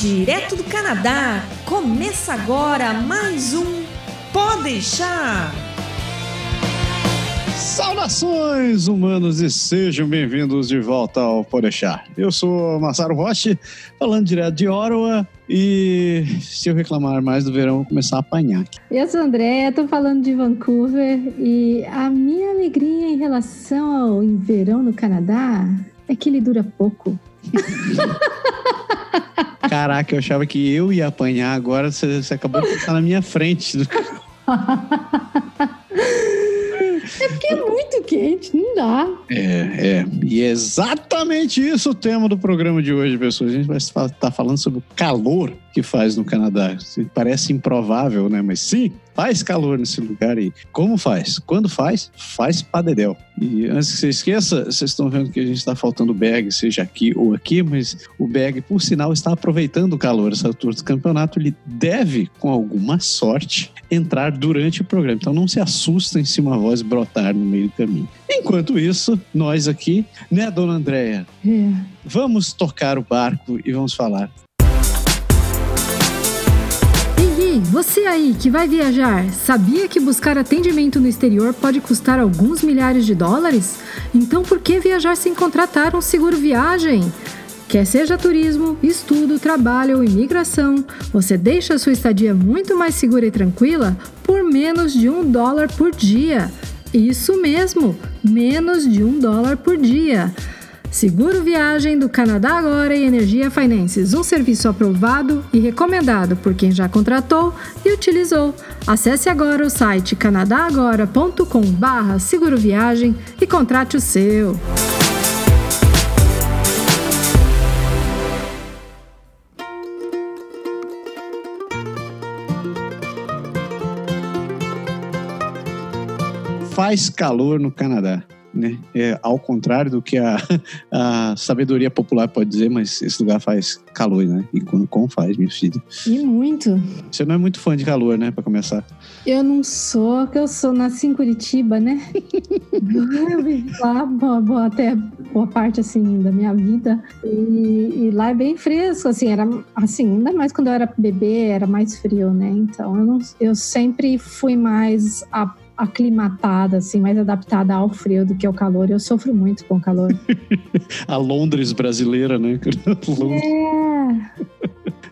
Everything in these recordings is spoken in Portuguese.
Direto do Canadá, começa agora mais um Pode deixar. Saudações, humanos, e sejam bem-vindos de volta ao Podeixar. Eu sou Massaro Roche, falando direto de Ottawa, e se eu reclamar mais do verão, eu vou começar a apanhar. Eu sou André, estou falando de Vancouver, e a minha alegria em relação ao verão no Canadá é que ele dura pouco. Caraca, eu achava que eu ia apanhar, agora você, você acabou de estar na minha frente. É porque é muito quente, não dá. É, é. E é exatamente isso o tema do programa de hoje, pessoas. A gente vai estar tá falando sobre o calor que faz no Canadá. Parece improvável, né? Mas sim, faz calor nesse lugar aí. Como faz? Quando faz? Faz padedel. E antes que você esqueça, vocês estão vendo que a gente está faltando bag, seja aqui ou aqui, mas o bag, por sinal, está aproveitando o calor essa altura do campeonato. Ele deve, com alguma sorte, entrar durante o programa. Então não se assustem se uma voz brotar no meio do caminho. Enquanto isso, nós aqui, né, dona Andréia? É. Vamos tocar o barco e vamos falar Ei, você aí que vai viajar, sabia que buscar atendimento no exterior pode custar alguns milhares de dólares? Então por que viajar sem contratar um seguro viagem? Quer seja turismo, estudo, trabalho ou imigração, você deixa a sua estadia muito mais segura e tranquila por menos de um dólar por dia. Isso mesmo, menos de um dólar por dia. Seguro Viagem do Canadá Agora e Energia Finances, um serviço aprovado e recomendado por quem já contratou e utilizou. Acesse agora o site canadagora.com/barra Seguro Viagem e contrate o seu. Faz calor no Canadá né? É, ao contrário do que a, a sabedoria popular pode dizer, mas esse lugar faz calor, né? E quando com faz, minha filha. E muito. Você não é muito fã de calor, né? Para começar. Eu não sou, que eu sou nasci em Curitiba, né? eu vivi lá boa, boa, até boa parte assim da minha vida e, e, lá é bem fresco, assim era assim ainda mais quando eu era bebê era mais frio, né? Então eu, não, eu sempre fui mais a aclimatada, assim, mais adaptada ao frio do que ao calor. Eu sofro muito com o calor. a Londres brasileira, né?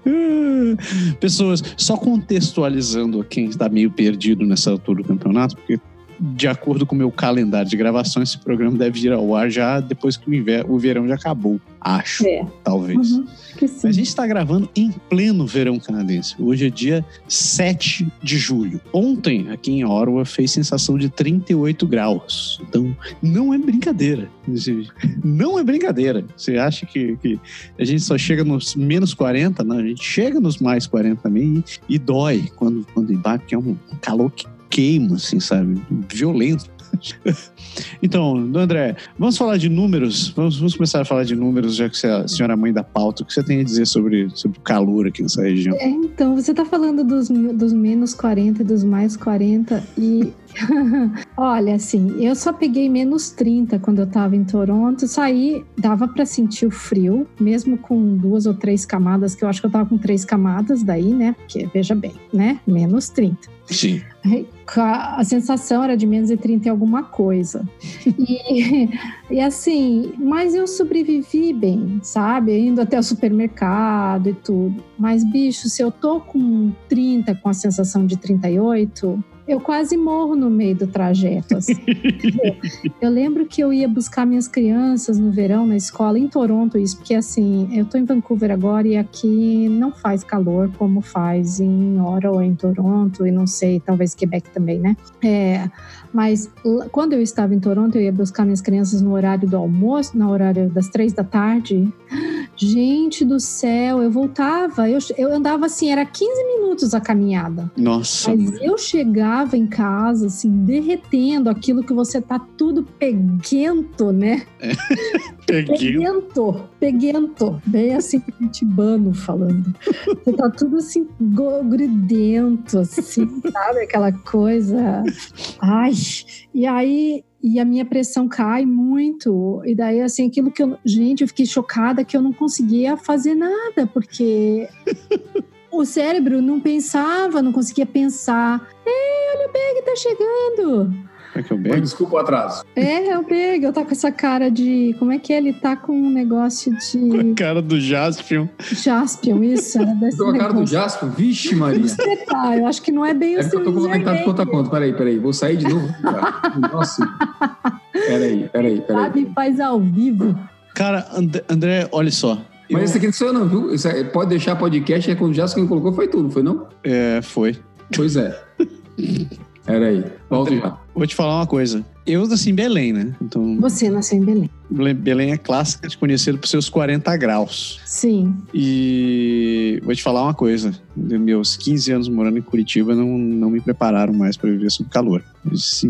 É. Pessoas, só contextualizando quem está meio perdido nessa altura do campeonato, porque de acordo com o meu calendário de gravação, esse programa deve ir ao ar já depois que o, inverno, o verão já acabou. Acho, é. talvez. Uhum, a gente está gravando em pleno verão canadense. Hoje é dia 7 de julho. Ontem, aqui em Ottawa, fez sensação de 38 graus. Então, não é brincadeira. Não é brincadeira. Você acha que, que a gente só chega nos menos 40? Não, a gente chega nos mais 40 também e, e dói quando, quando bate, porque é um calor que queima, assim, sabe? Violento. então, André, vamos falar de números? Vamos, vamos, começar a falar de números, já que você é a senhora mãe da pauta. O que você tem a dizer sobre, sobre o calor aqui nessa região? É, então, você está falando dos, dos menos 40 e dos mais 40 e Olha, assim, eu só peguei menos 30 quando eu tava em Toronto. Saí, dava para sentir o frio, mesmo com duas ou três camadas, que eu acho que eu tava com três camadas daí, né? Porque, veja bem, né? Menos 30. Sim. A sensação era de menos de 30 e alguma coisa. E, e assim, mas eu sobrevivi bem, sabe? Indo até o supermercado e tudo. Mas, bicho, se eu tô com 30, com a sensação de 38, eu quase morro no meio do trajeto. Assim. eu lembro que eu ia buscar minhas crianças no verão na escola em Toronto, isso porque assim, eu tô em Vancouver agora e aqui não faz calor como faz em Ottawa, em Toronto e não sei, talvez Quebec também, né? É, mas quando eu estava em Toronto, eu ia buscar minhas crianças no horário do almoço, no horário das três da tarde. Gente do céu, eu voltava, eu, eu andava assim, era 15 minutos a caminhada. Nossa. Mas eu chegava em casa, assim, derretendo aquilo que você tá tudo peguento, né? É. peguento. Peguento. Bem assim, curitibano falando. Você tá tudo assim, grudento, assim, sabe? Aquela coisa. Ai. E aí e a minha pressão cai muito. E daí, assim, aquilo que eu. Gente, eu fiquei chocada que eu não conseguia fazer nada, porque o cérebro não pensava, não conseguia pensar. Ei, olha o Beg, tá chegando! É que eu bebo? desculpa o atraso. É, é o Beg, eu tá com essa cara de. Como é que é? Ele tá com um negócio de. Cara do Jaspion. Jaspion, isso. Era desse Tô com a cara do. Jasper? Vixe, Maria. Tá, eu acho que não é bem o É porque seu eu tô conectado de conta a conta. Peraí, peraí. Vou sair de novo. cara. Nossa. Peraí, peraí, peraí. Sabe, faz ao vivo. Cara, And- André, olha só. Eu- Mas esse aqui não sou eu, não, viu? Isso é- pode deixar podcast, é quando o Jasper quem colocou foi tu, não foi não? É, foi. Pois é. Peraí. Volta já. Vou te falar uma coisa. Eu nasci em Belém, né? Então, Você nasceu em Belém. Belém- é clássica de conhecido por seus 40 graus. Sim. E vou te falar uma coisa. De meus 15 anos morando em Curitiba não, não me prepararam mais para viver sob calor. Eles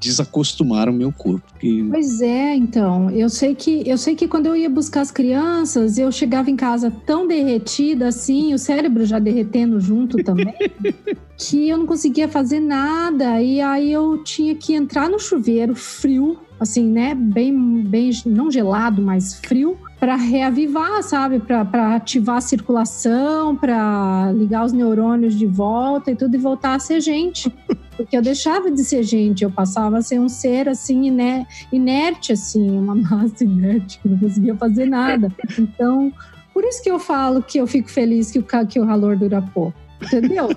desacostumaram o meu corpo. E Pois é, então. Eu sei que eu sei que quando eu ia buscar as crianças, eu chegava em casa tão derretida assim, o cérebro já derretendo junto também, que eu não conseguia fazer nada. E aí eu tinha que entrar no chuveiro frio, assim, né? Bem, bem não gelado, mas frio. Para reavivar, sabe? Para ativar a circulação, para ligar os neurônios de volta e tudo e voltar a ser gente. Porque eu deixava de ser gente, eu passava a ser um ser assim, né? inerte, assim, uma massa inerte, que não conseguia fazer nada. Então, por isso que eu falo que eu fico feliz que o, que o dura pouco. Entendeu?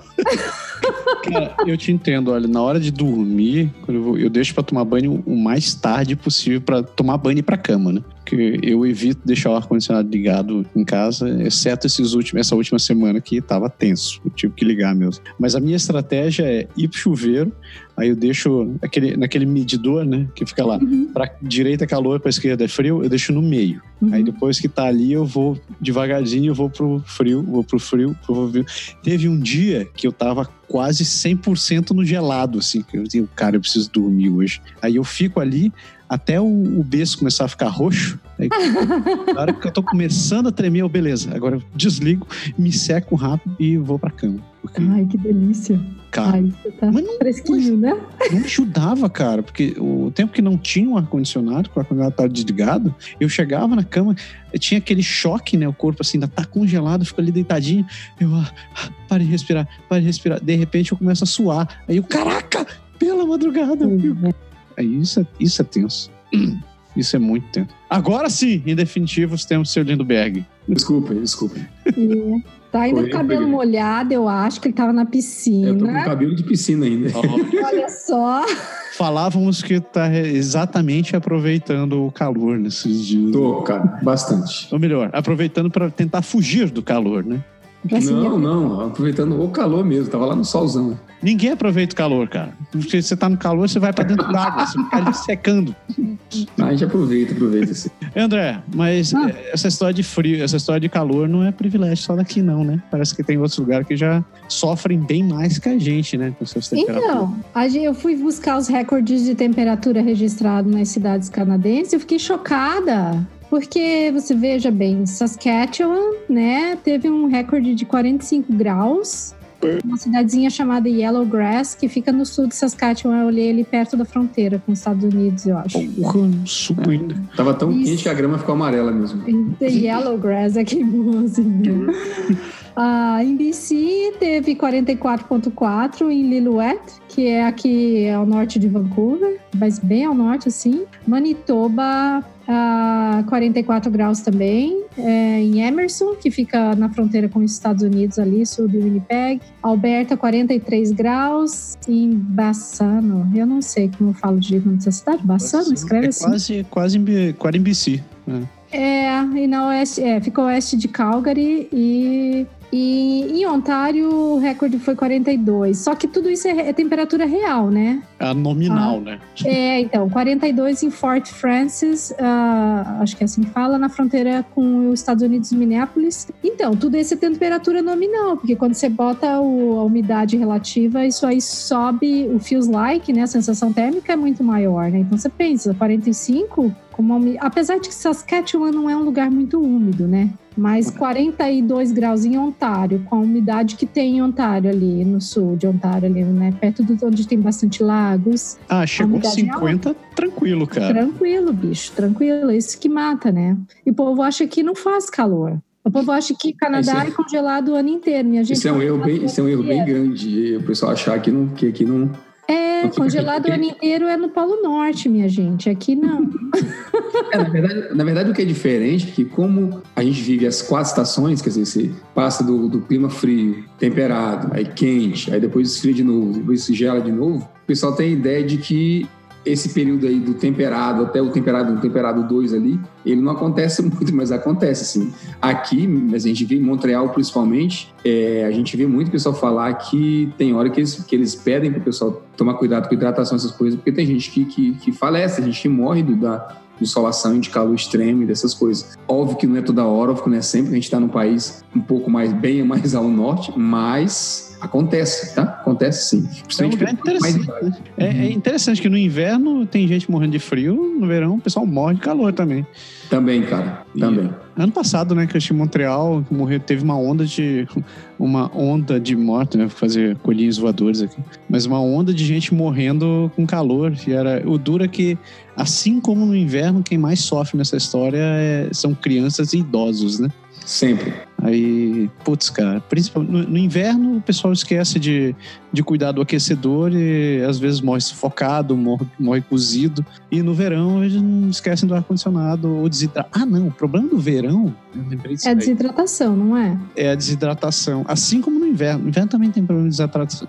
Cara, eu te entendo. Olha, na hora de dormir, eu, vou- eu deixo pra tomar banho o mais tarde possível pra tomar banho pra cama, né? Eu evito deixar o ar-condicionado ligado em casa, exceto esses últimos, essa última semana que tava tenso. Eu tive que ligar mesmo. Mas a minha estratégia é ir pro chuveiro, aí eu deixo aquele, naquele medidor, né? Que fica lá. Pra direita é calor, pra esquerda é frio, eu deixo no meio. Uhum. Aí depois que tá ali, eu vou devagarzinho, eu vou pro frio, vou pro frio, vou pro frio. Teve um dia que eu tava quase 100% no gelado, assim. que Eu digo, cara, eu preciso dormir hoje. Aí eu fico ali até o, o berço começar a ficar roxo. Aí, na hora que eu tô começando a tremer, eu, beleza, agora eu desligo, me seco rápido e vou pra cama. Porque, Ai, que delícia. cara, Ai, você tá Mas não- fresquinho, né? não ajudava, cara, porque o tempo que não tinha um ar-condicionado, que o ar-condicionado estava desligado, eu chegava na cama, tinha aquele choque, né? O corpo assim, ainda tá congelado, fico ali deitadinho, eu, ah, ah, pare de respirar, pare de respirar. De repente eu começo a suar. Aí eu, caraca, pela madrugada. Eu- Aí isso é, isso é tenso. Isso é muito tenso. Agora sim, em definitivo, temos seu Lindbergh. Desculpa, desculpa. E Tá ainda com o cabelo foi. molhado, eu acho que ele tava na Eu tô com piscina. cabelo de piscina ainda. Olha só. Falávamos que tá exatamente aproveitando o calor nesses dias. Tô, cara, bastante. Ou melhor, aproveitando para tentar fugir do calor, né? Assim, Não, não, aproveitando o calor mesmo, tava lá no solzão. Ninguém aproveita o calor, cara. Porque você tá no calor, você vai para dentro d'água, você fica ali secando. Ah, a gente aproveita, aproveita. Assim. André, mas Ah. essa história de frio, essa história de calor não é privilégio só daqui, não, né? Parece que tem outros lugares que já sofrem bem mais que a gente, né? Com temperaturas. Então, eu fui buscar os recordes de temperatura registrados nas cidades canadenses e eu fiquei chocada. Porque você veja bem, Saskatchewan, né, teve um recorde de 45 graus. Uma cidadezinha chamada Yellowgrass, que fica no sul de Saskatchewan. Eu olhei ali perto da fronteira com os Estados Unidos, eu acho. Porra, sul ainda. Tava tão Isso. quente que a grama ficou amarela mesmo. The Yellowgrass é que bom, assim, né? Ah, em BC teve 44.4 em Lillooet, que é aqui ao norte de Vancouver, mas bem ao norte, assim. Manitoba, ah, 44 graus também. É, em Emerson, que fica na fronteira com os Estados Unidos ali, sul de Winnipeg. Alberta, 43 graus. Em Bassano, eu não sei como eu falo de nome dessa cidade. Bassano, escreve é assim. quase, quase em B- quase em BC. né? É, e na oeste, é, ficou oeste de Calgary e, e em Ontário o recorde foi 42. Só que tudo isso é, é temperatura real, né? A nominal, Ah. né? É, então, 42 em Fort Francis, ah, acho que é assim que fala, na fronteira com os Estados Unidos e Minneapolis. Então, tudo isso é temperatura nominal, porque quando você bota o- a umidade relativa, isso aí sobe o feels like, né? A sensação térmica é muito maior, né? Então você pensa, 45, com uma umi- apesar de que Saskatchewan não é um lugar muito úmido, né? Mas 42 graus em Ontário, com a umidade que tem em Ontário ali, no sul de Ontário, ali, né? Perto de onde tem bastante lagos. Ah, chegou umidade 50, tranquilo, cara. Tranquilo, bicho, tranquilo. Isso que mata, né? E o povo acha que não faz calor. O povo acha que Canadá é- é congelado o ano inteiro. Minha gente, Isso é um erro bem, isso é um erro bem grande. O pessoal achar que, não, que aqui não. É, congelado o ano inteiro é no Polo Norte, minha gente. Aqui não. É, na, verdade, na verdade, o que é diferente é que, como a gente vive as quatro estações, quer dizer, você passa do, do clima frio, temperado, aí quente, aí depois esfria de novo, depois se gela de novo, o pessoal tem a ideia de que esse período aí do temperado até o temperado 1, temperado 2 ali, ele não acontece muito, mas acontece sim. Aqui, mas a gente vê em Montreal principalmente, é, a gente vê muito pessoal falar que tem hora que eles, que eles pedem para o pessoal tomar cuidado com hidratação, essas coisas, porque tem gente que, que, que falece, tem gente morre do, da de insolação de calor extremo e dessas coisas. Óbvio que não é toda hora, óbvio que não é sempre, a gente está num país um pouco mais, bem mais ao norte, mas acontece, tá? Acontece sim. É um lugar interessante. né? É, é interessante que no inverno tem gente morrendo de frio, no verão o pessoal morre de calor também. Também, cara, E- também. Ano passado, né, que eu estive em Montreal, morreu, teve uma onda de uma onda de morte, né, vou fazer colhinhos voadores aqui, mas uma onda de gente morrendo com calor. E era o duro é que, assim como no inverno, quem mais sofre nessa história é- são crianças e idosos, né? Sempre. Aí, putz, cara, principalmente no, no inverno o pessoal esquece de, de cuidar do aquecedor e às vezes morre sufocado, morre, morre cozido. E no verão eles não esquecem do ar-condicionado ou desidratam. Ah, não, o problema do verão, É aí, desidratação, não é? é a desidratação. Assim como no inverno. No inverno também tem problema de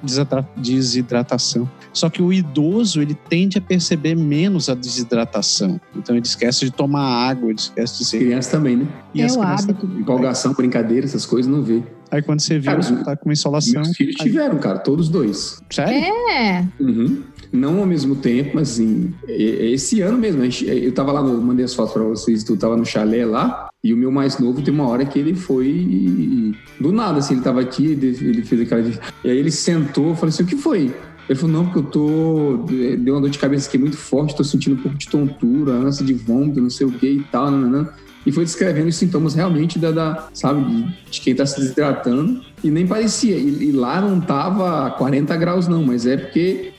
desidrata- desidratação. Só que o idoso, ele tende a perceber menos a desidratação. Então ele esquece de tomar água, ele esquece de ser. Criança também, né? E é as o crianças- hábito. Empolgação, brincadeira, essas coisas, não vê. Aí quando você vê, Cara, você tá com uma insolação. Meus filhos aí- tiveram, cara, todos dois. Sério? É, Uhum. Não ao mesmo tempo, mas assim, é- é esse ano mesmo. gente- Eu tava lá, no, mandei as fotos pra vocês, tu tava no chalé lá, e o meu mais novo tem uma hora que ele foi. Do nada, assim, ele tava aqui, ele fez aquela. de- E aí ele sentou, eu falei assim: o que foi? Ele falou: não, porque eu tô. Deu uma dor de cabeça aqui muito forte, tô sentindo um pouco de tontura, ânsia de vômito, não sei o que e tal, nananã. E foi descrevendo os sintomas realmente da, da sabe, de, quem tá se desidratando. E nem parecia. E, e lá não tava 40 graus, não, mas é porque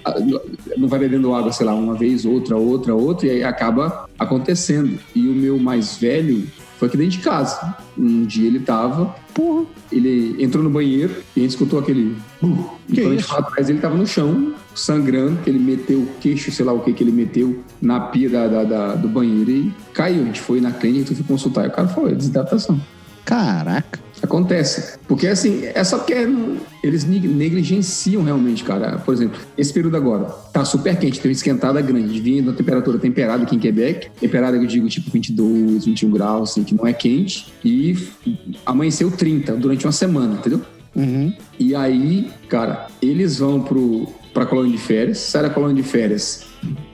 não vai bebendo água, sei lá, uma vez, outra, outra, outra, e aí acaba acontecendo. E o meu mais velho foi aqui dentro de casa. Um dia ele tava, porra, ele entrou no banheiro e a gente escutou aquele. Uh, e quando a gente foi atrás, ele tava no chão, sangrando, que ele meteu o queixo, sei lá o que que ele meteu na pia da, da- da- do banheiro e caiu. A gente foi na clínica e fui consultar. E o cara falou: é desidratação. Caraca. Acontece. Porque assim, é só porque não- eles neg- negligenciam realmente, cara. Por exemplo, esse período agora tá super quente, tem uma esquentada grande, vindo a temperatura temperada aqui em Quebec. Temperada que eu digo tipo 22, 21 graus, assim, que não é quente. E amanheceu 30 durante uma semana, entendeu? Uhum. E aí, cara, eles vão pro, pra colônia de férias, sai da colônia de férias.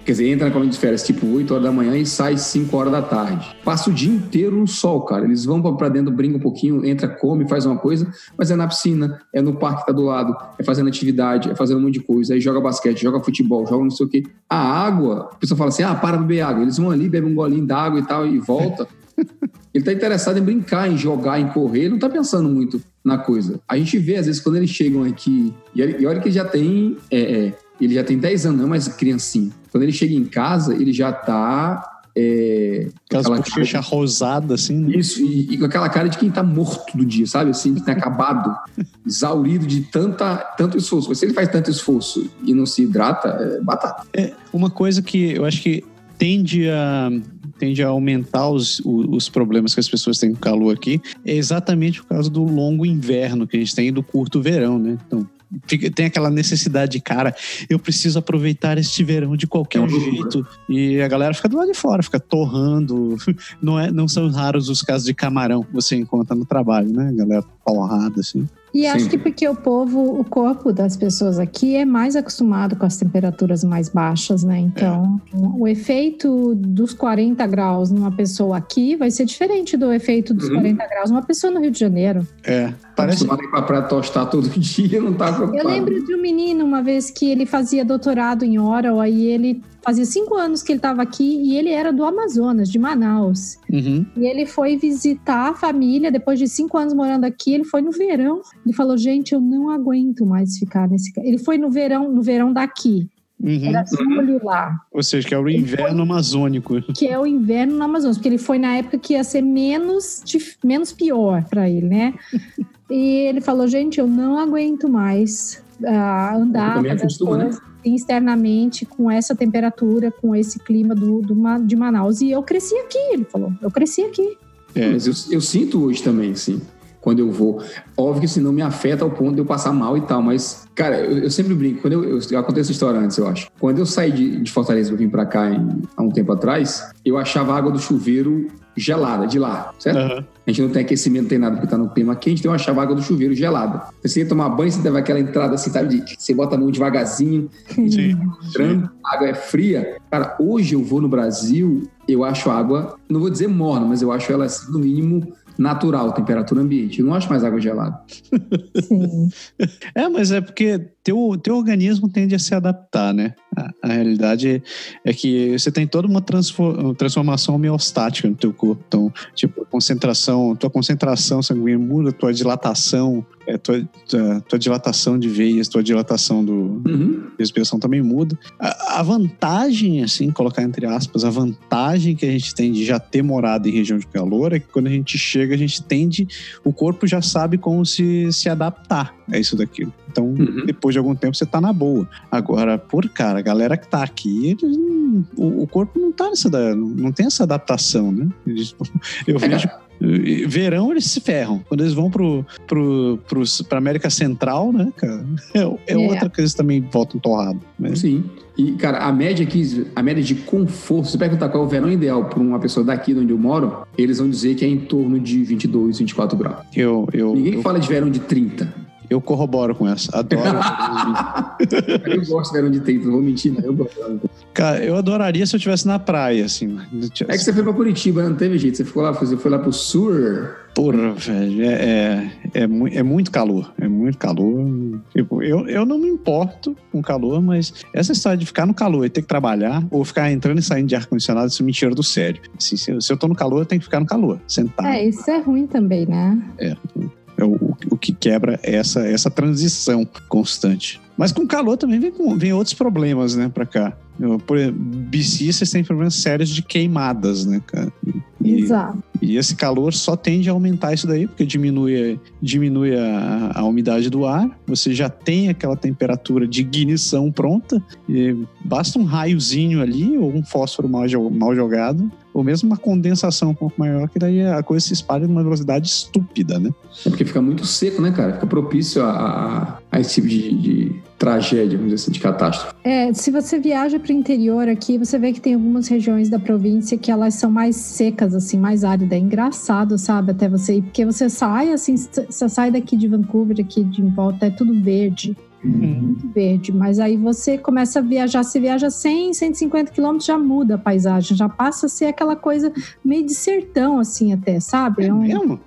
Quer dizer, entra na colônia de férias tipo 8 horas da manhã e sai 5 horas da tarde. Passa o dia inteiro no sol, cara. Eles vão pra- pra dentro, brincam um pouquinho, entra, come, faz uma coisa, mas é na piscina, é no parque que tá do lado, é fazendo atividade, é fazendo um monte de coisa. Aí joga basquete, joga futebol, joga não sei o quê. A água, a pessoa fala assim: ah, para beber água. Eles vão ali, bebem um golinho d'água e tal e volta. Ele tá interessado em brincar, em jogar, em correr, ele não tá pensando muito na coisa. A gente vê, às vezes, quando eles chegam aqui, e olha e olha que ele já tem. é, é, ele já tem 10 anos, não é mais criancinha. Quando ele chega em casa, ele já tá. É, Aquelas aquela bochechas rosadas, assim, né? isso, e, e com aquela cara de quem tá morto do dia, sabe? Assim, que tá acabado, exaurido de tanta, tanto esforço. Mas se ele faz tanto esforço e não se hidrata, é batata. Uma coisa que eu acho que tende a, tende a aumentar os, o- os problemas que as pessoas têm com calor aqui é exatamente por causa do longo inverno que a gente tem e do curto verão, né? Então, fica- tem aquela necessidade de, cara, eu preciso aproveitar este verão de qualquer É jeito. E a galera fica do lado de fora, fica torrando. Não, é, não são raros os casos de camarão que você encontra no trabalho, né? A galera porrada, assim. E acho Sim. que porque o povo, o corpo das pessoas aqui é mais acostumado com as temperaturas mais baixas, né? Então, o efeito dos 40 graus numa pessoa aqui vai ser diferente do efeito dos Uhum. 40 graus numa pessoa no Rio de Janeiro. É. Parece- Acostumado ir pra praia tostar todo dia, não tá preocupado. Eu lembro de um menino uma vez que ele fazia doutorado em Oral, aí ele fazia cinco anos que ele estava aqui e ele era do Amazonas, de Manaus. Uhum. E ele foi visitar a família, depois de cinco anos morando aqui, ele foi no verão. Ele falou, gente, eu não aguento mais ficar nesse... ca-" Ele foi no verão, no verão daqui, Uhum. era julho lá, Ou seja, que é o inverno amazônico. que é o inverno no Amazonas, porque ele foi na época que ia ser menos, menos pior para ele, né? E ele falou, gente, eu não aguento mais ah, andar, fazer as né? coisas externamente com essa temperatura, com esse clima do, do de Manaus. E eu cresci aqui, ele falou, eu cresci aqui. É. Mas eu, eu sinto hoje também, assim, quando eu vou. Óbvio que assim, não me afeta ao ponto de eu passar mal e tal, mas, cara, eu, eu sempre brinco. Quando eu, eu, eu contei essa história antes, eu acho. Quando eu saí de, de Fortaleza e vim pra cá em- há um tempo atrás, eu achava a água do chuveiro gelada, de lá, certo? Aham. A gente não tem aquecimento, não tem nada, porque tá no clima quente, então eu achava a água do chuveiro gelada. Você ia tomar banho, você teve aquela entrada assim, sabe? De, você bota a mão devagarzinho, Sim. entrando, a água é fria. Cara, hoje eu vou no Brasil, eu acho a água, não vou dizer morna, mas eu acho ela, assim, no mínimo, natural, temperatura ambiente. Eu não acho mais água gelada. Sim. É, mas é porque teu, teu organismo tende a se adaptar, né? A, a realidade é que você tem toda uma transfor- transformação homeostática no teu corpo. Então, tipo, a concentração, tua concentração sanguínea muda, tua dilatação, é, tua, tua, tua dilatação de veias, tua dilatação do, Uhum. respiração também muda. A, a vantagem, assim, colocar entre aspas, a vantagem que a gente tem de já ter morado em região de calor é que quando a gente chega, a gente tende, o corpo já sabe como se, se adaptar a isso daquilo. Então, Uhum. depois de algum tempo, você tá na boa. Agora, por cara, a galera que tá aqui, eles o, o corpo não tá nessa, não tem essa adaptação, né? Eles- eu vejo eh, Verão eles se ferram. Quando eles vão pro, pro, pros, pra América Central, né, cara? É, é É. outra que eles também voltam torrado. Mas, Sim. E, cara, a média aqui, a média de conforto, se perguntar qual é o verão ideal para uma pessoa daqui de onde eu moro, eles vão dizer que é em torno de 22, 24 graus. eu, eu, Ninguém eu, fala de verão de 30. Eu corroboro com essa. Adoro. Eu gosto de verão de 30, não vou mentir, não. Eu gosto. de verão de 30. cara, eu adoraria se eu estivesse na praia, assim. É que você foi pra Curitiba, né? não teve jeito. Você ficou lá, você foi lá pro Sur. Porra, velho, é, é, é, é muito calor. É muito calor. Tipo, eu, eu não me importo com calor, mas essa história de ficar no calor e ter que trabalhar, ou ficar entrando e saindo de ar-condicionado, isso me tira do sério. Assim, se, eu- se eu tô no calor, eu tenho que ficar no calor, sentado. É, isso é ruim também, né? É o, o que quebra é essa, essa transição constante. Mas com calor também vem, vem outros problemas, né, pra cá. Eu, por exemplo, BC, vocês têm problemas sérios de queimadas, né, cara? E, Exato. e esse calor só tende a aumentar isso daí, porque diminui, diminui a, a umidade do ar, você já tem aquela temperatura de ignição pronta, e basta um raiozinho ali, ou um fósforo mal, mal jogado, ou mesmo uma condensação um pouco maior, que daí a coisa se espalha numa velocidade estúpida, né? É porque fica muito seco, né, cara? Fica propício a, a- a esse tipo de, de tragédia, vamos dizer assim, de catástrofe. É, se você viaja para o interior aqui, você vê que tem algumas regiões da província que elas são mais secas, assim, mais áridas. É engraçado, sabe, até você ir, porque você sai, assim, você sai daqui de Vancouver, aqui de em volta, é tudo verde, muito verde. Mas aí você começa a viajar, você viaja 100, 150 quilômetros, já muda a paisagem, já passa a ser aquela coisa meio de sertão, assim, até, sabe? É um- mesmo?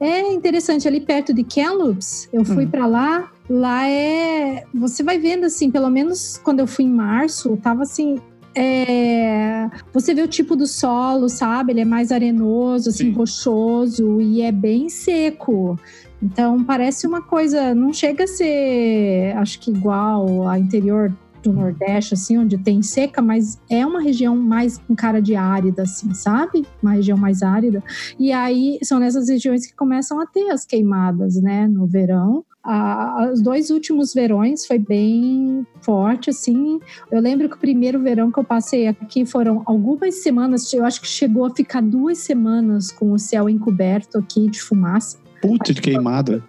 é interessante, ali perto de Kamloops, eu fui Hum. pra lá. Lá é. Você vai vendo assim, pelo menos quando eu fui em março, tava assim. é, Você vê o tipo do solo, sabe? Ele é mais arenoso, assim, Sim. rochoso e é bem seco. Então parece uma coisa. Não chega a ser, acho que igual a interior do Nordeste, assim, onde tem seca, mas é uma região mais com cara de árida, assim, sabe? Uma região mais árida. E aí são nessas regiões que começam a ter as queimadas, né, no verão. Ah, os dois últimos verões foi bem forte, assim. Eu lembro que o primeiro verão que eu passei aqui foram algumas semanas, eu acho que chegou a ficar duas semanas com o céu encoberto aqui de fumaça. Puta de queimada.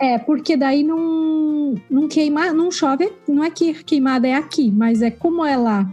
É, porque daí não, não queima, não chove, não é que queimada é aqui, mas é como ela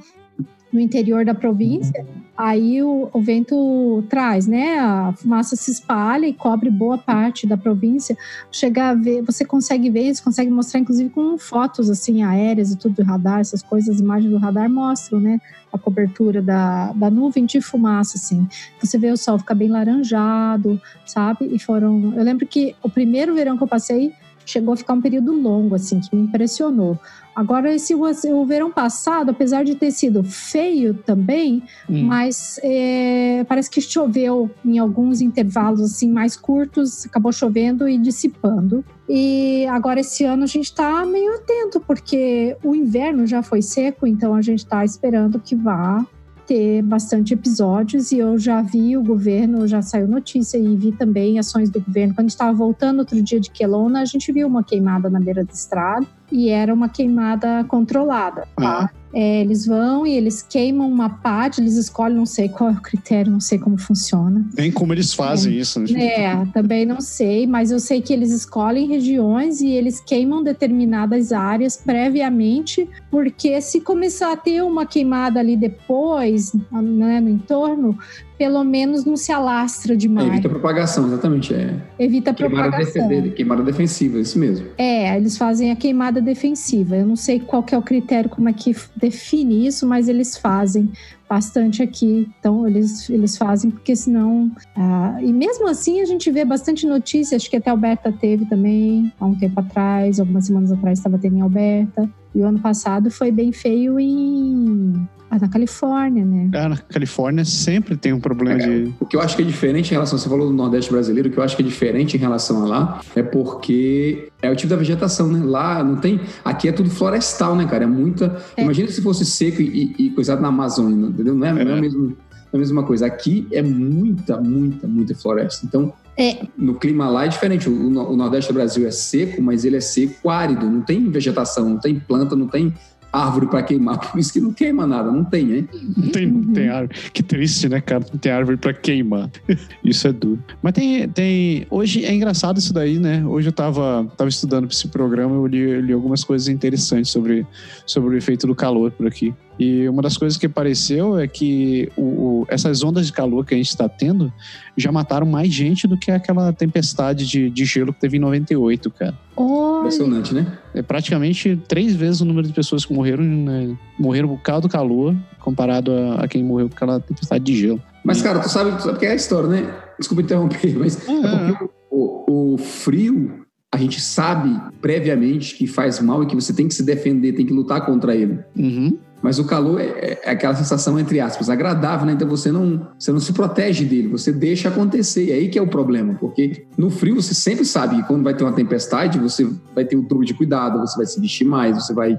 no interior da província, aí o, o, vento traz, né? A fumaça se espalha e cobre boa parte da província. Chega a ver, você consegue ver, você consegue mostrar, inclusive, com fotos assim aéreas e tudo do radar, essas coisas, as imagens do radar mostram, né? A cobertura da, da nuvem de fumaça, assim. Você vê o sol ficar bem laranjado, sabe? E foram. Eu lembro que o primeiro verão que eu passei chegou a ficar um período longo, assim, que me impressionou. Agora, esse o verão passado, apesar de ter sido feio também, hum. mas é, parece que choveu em alguns intervalos assim mais curtos, acabou chovendo e dissipando. E agora esse ano a gente está meio atento, porque o inverno já foi seco, então a gente está esperando que vá ter bastante episódios e eu já vi o governo, já saiu notícia e vi também ações do governo. Quando estava voltando outro dia de Quelona, a gente viu uma queimada na beira da estrada e era uma queimada controlada, tá? Uhum. É, eles vão e eles queimam uma parte, eles escolhem, não sei qual é o critério, não sei como funciona. Nem como eles fazem é. isso. Né? É, também não sei, mas eu sei que eles escolhem regiões e eles queimam determinadas áreas previamente, porque se começar a ter uma queimada ali depois, né, no entorno, pelo menos não se alastra demais. É, evita a propagação, exatamente. É. Evita a queimada propagação. Defender, queimada defensiva, isso mesmo. É, eles fazem a queimada defensiva. Eu não sei qual é o critério, como é que define isso, mas eles fazem bastante aqui. Então, eles, eles fazem, porque senão. Ah, e mesmo assim, a gente vê bastante notícia. Acho que até a Alberta teve também, há um tempo atrás, algumas semanas atrás, estava tendo em Alberta. E o ano passado foi bem feio em ah, na Califórnia, né? Ah, na Califórnia sempre tem um problema é, de. O que eu acho que é diferente em relação. Você falou do Nordeste brasileiro, o que eu acho que é diferente em relação a lá é porque é o tipo da vegetação, né? Lá não tem. Aqui é tudo florestal, né, cara? É muita. É. Imagina se fosse seco e, e coisado na Amazônia, entendeu? Não é, é. Não é, mesmo, não é a mesma coisa. Aqui é muita, muita, muita floresta. Então, é. No clima lá é diferente. O, o, Nordeste do Brasil é seco, mas ele é seco árido. Não tem vegetação, não tem planta, não tem árvore para queimar, por isso que não queima nada, não tem, hein? Não tem, não tem árvore. Que triste, né, cara? Não tem árvore para queimar. isso é duro. Mas tem, tem. Hoje é engraçado isso daí, né? Hoje eu tava, tava estudando esse programa, eu eu li algumas coisas interessantes sobre, sobre o efeito do calor por aqui. E uma das coisas que apareceu é que o, o, essas ondas de calor que a gente está tendo já mataram mais gente do que aquela tempestade de, de gelo que teve em 98, cara. Oh. Impressionante, né? É praticamente três vezes o número de pessoas que morreram, né, morreram por causa do calor, comparado a, a, quem morreu por aquela tempestade de gelo. Mas, cara, tu sabe, tu sabe que é a história, né? Desculpa interromper, mas é, é porque o, o frio a gente sabe previamente que faz mal e que você tem que se defender, tem que lutar contra ele. Uhum. Mas o calor é, é, aquela sensação, entre aspas, agradável, né? Então você não, você não se protege dele, você deixa acontecer. E aí que é o problema, porque no frio você sempre sabe que quando vai ter uma tempestade, você vai ter o um dobro de cuidado, você vai se vestir mais, você vai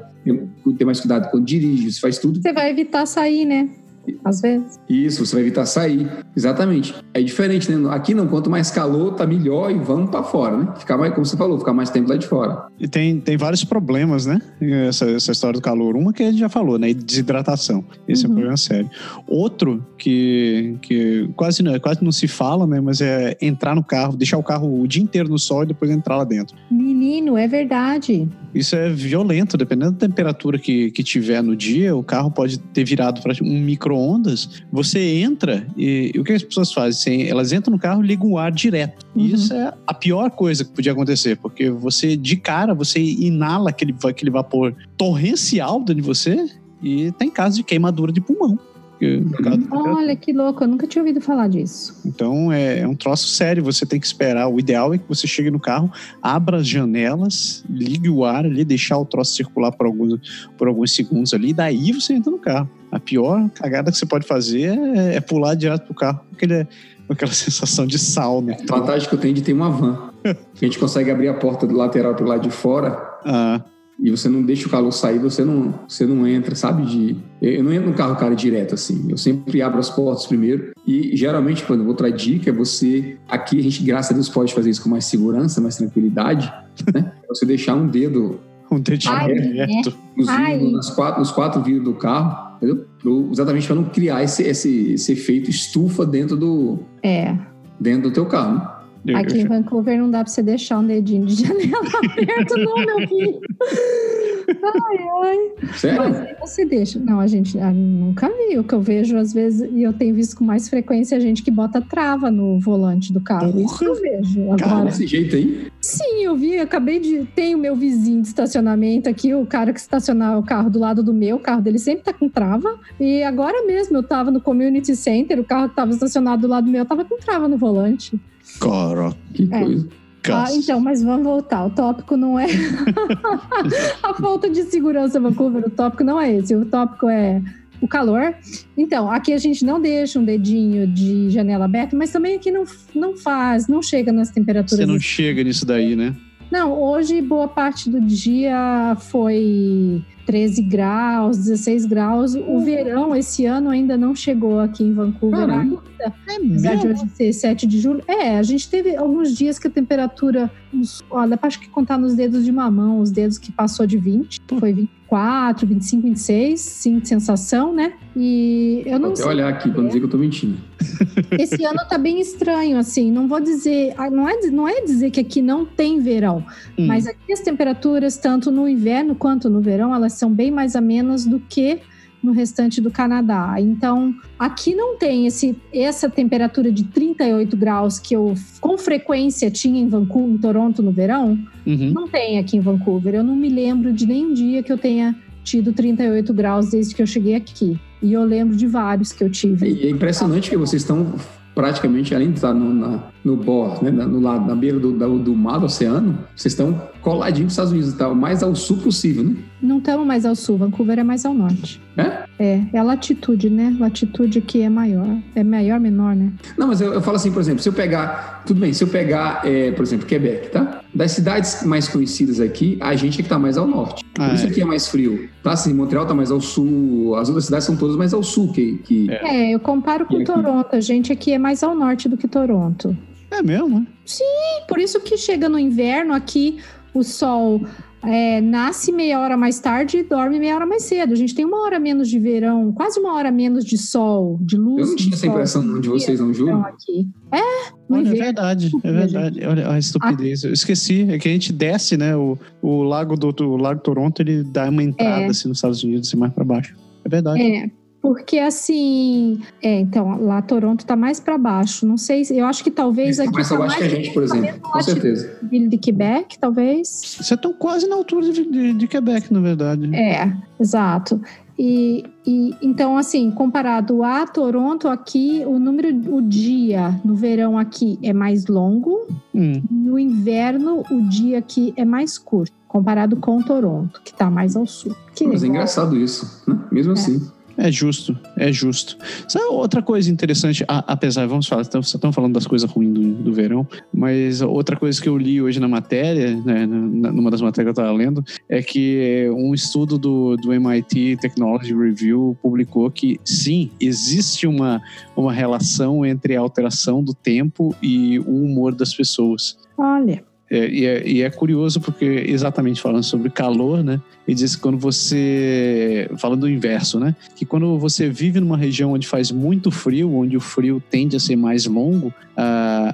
ter mais cuidado quando dirige, você faz tudo. Você vai evitar sair, né? Às vezes. Isso, você vai evitar sair. Exatamente. É diferente, né? Aqui não, quanto mais calor, tá melhor e vamos para fora, né? Ficar mais, como você falou, ficar mais tempo lá de fora. E tem, tem vários problemas, né? Essa, essa história do calor. Uma que a gente já falou, né? Desidratação. Esse uhum. é um uhum. problema sério. Outro que, que quase, não, quase não se fala, né? Mas é entrar no carro, deixar o carro o dia inteiro no sol e depois entrar lá dentro. Menino, é verdade. Isso é violento, dependendo da temperatura que, que tiver no dia, o carro pode ter virado para um micro-ondas. Você entra e, e, o que as pessoas fazem? Elas entram no carro e ligam o ar direto. Uhum. E isso é a pior coisa que podia acontecer, porque você, de cara, você inala aquele, aquele vapor torrencial dentro de você e tem casos de queimadura de pulmão. Olha que louco, eu nunca tinha ouvido falar disso. Então é, é, um troço sério, você tem que esperar. O ideal é que você chegue no carro, abra as janelas, ligue o ar ali, deixar o troço circular por alguns, por alguns segundos ali, e daí você entra no carro. A pior cagada que você pode fazer é, é pular direto pro carro, porque ele é com aquela sensação de sauna. A vantagem que eu tenho de ter uma van. a gente consegue abrir a porta do lateral pro lado de fora. Ah e você não deixa o calor sair, você não, você não entra, sabe? De, eu não entro no carro, cara, direto assim. Eu sempre abro as portas primeiro. E geralmente, quando outra dica é você. Aqui a gente, graças a Deus, pode fazer isso com mais segurança, mais tranquilidade, né? É você deixar um dedo. Um dedinho reto. Nos, nos, quatro, nos quatro vidros do carro, entendeu? Pro, exatamente para não criar esse, esse, esse efeito estufa dentro do. É. Dentro do teu carro. Né? Aqui em Vancouver não dá pra você deixar um dedinho de janela aberto, não, meu filho. Ai, ai. Sério? Mas você deixa. Não, a gente ah, nunca vi. O que eu vejo, às vezes, e eu tenho visto com mais frequência, a gente que bota trava no volante do carro. Isso que eu vejo. Agora, Cara, Desse jeito aí? sim, eu vi, eu acabei de. Tem o meu vizinho de estacionamento aqui, o cara que estacionar o carro do lado do meu, o carro dele sempre tá com trava. E agora mesmo eu tava no community center, o carro que tava estacionado do lado do meu tava com trava no volante. Caraca. Que É. coisa. Ah, então, mas vamos voltar. O tópico não é a falta de segurança Vancouver. O tópico não é esse. O tópico é o calor. Então, aqui a gente não deixa um dedinho de janela aberta, mas também aqui não, não faz, não chega nas temperaturas. Você não chega nisso daí, né? Não, hoje boa parte do dia foi 13 graus, 16 graus. O verão esse ano ainda não chegou aqui em Vancouver. Caramba. É Apesar de hoje ser 7 de julho. É, a gente teve alguns dias que a temperatura. Olha, acho que contar nos dedos de uma mão, os dedos que passou de 20. Foi 24, 25, 26, sim, sensação, né? E eu Vou não até sei. olhar aqui pra não dizer que eu tô mentindo. Esse ano tá bem estranho, assim. Não vou dizer. ah, Não é, não é dizer que aqui não tem verão, Hum. mas aqui as temperaturas, tanto no inverno quanto no verão, elas são bem mais amenas do que no restante do Canadá. Então, aqui não tem esse, essa temperatura de 38 graus que eu com frequência tinha em Vancouver, em Toronto no verão. Uhum. Não tem aqui em Vancouver. Eu não me lembro de nenhum dia que eu tenha tido 38 graus desde que eu cheguei aqui. E eu lembro de vários que eu tive. E é impressionante que vocês estão praticamente, além de estar no, na, no bor, né, na- no lado, na beira do, do, do mar, do oceano, vocês estão coladinhos com os Estados Unidos, tá? o mais ao sul possível, né? Não estamos mais ao sul, Vancouver é mais ao norte. É? É, é a latitude, né? Latitude que é maior. É maior, menor, né? Não, mas eu, eu falo assim, por exemplo, se eu pegar. Tudo bem, se eu pegar, é, por exemplo, Quebec, tá? Das cidades mais conhecidas aqui, a gente é que tá mais ao norte. Por Ah, isso é. aqui é mais frio. Tá? Assim, Montreal tá mais ao sul, as outras cidades são todas mais ao sul que. que... É, eu comparo com? Toronto. A gente aqui é mais ao norte do que Toronto. É mesmo, né? E por isso que chega no inverno aqui, o sol é, nasce meia hora mais tarde e dorme meia hora mais cedo. A gente tem uma hora menos de verão, quase uma hora menos de sol, de luz. Eu não tinha essa impressão de vocês, não, juro? verão aqui. É, no Olha, é verdade, é verdade. Olha a estupidez. Eu esqueci. É que a gente desce, né? O, o lago do o lago Toronto, ele dá uma entrada É. assim nos Estados Unidos e mais pra baixo. É verdade. É, porque assim, é, então, lá Toronto tá mais para baixo. Não sei, se- eu acho que talvez aqui Mas tá acho que a gente, por exemplo, com certeza. de Quebec, talvez. Vocês estão quase na altura de, de, de Quebec, na verdade. É, exato. E, e então, assim, comparado a Toronto, aqui o número, o dia no verão aqui é mais longo, Hum, no inverno o dia aqui é mais curto, comparado com Toronto, que tá mais ao sul. Que Mas é engraçado isso, né? Mesmo assim. É justo, é justo. Sabe outra coisa interessante, a- apesar, vamos falar, estamos estamos falando das coisas ruins do, do verão, mas outra coisa que eu li hoje na matéria, né, numa das matérias que eu estava lendo, é que um estudo do, do MIT Technology Review publicou que sim, existe uma, uma relação entre a alteração do tempo e o humor das pessoas. Olha, É, e, é, e é curioso porque, exatamente falando sobre calor, né? Ele diz que quando você. Falando do inverso, né? Que quando você vive numa região onde faz muito frio, onde o frio tende a ser mais longo,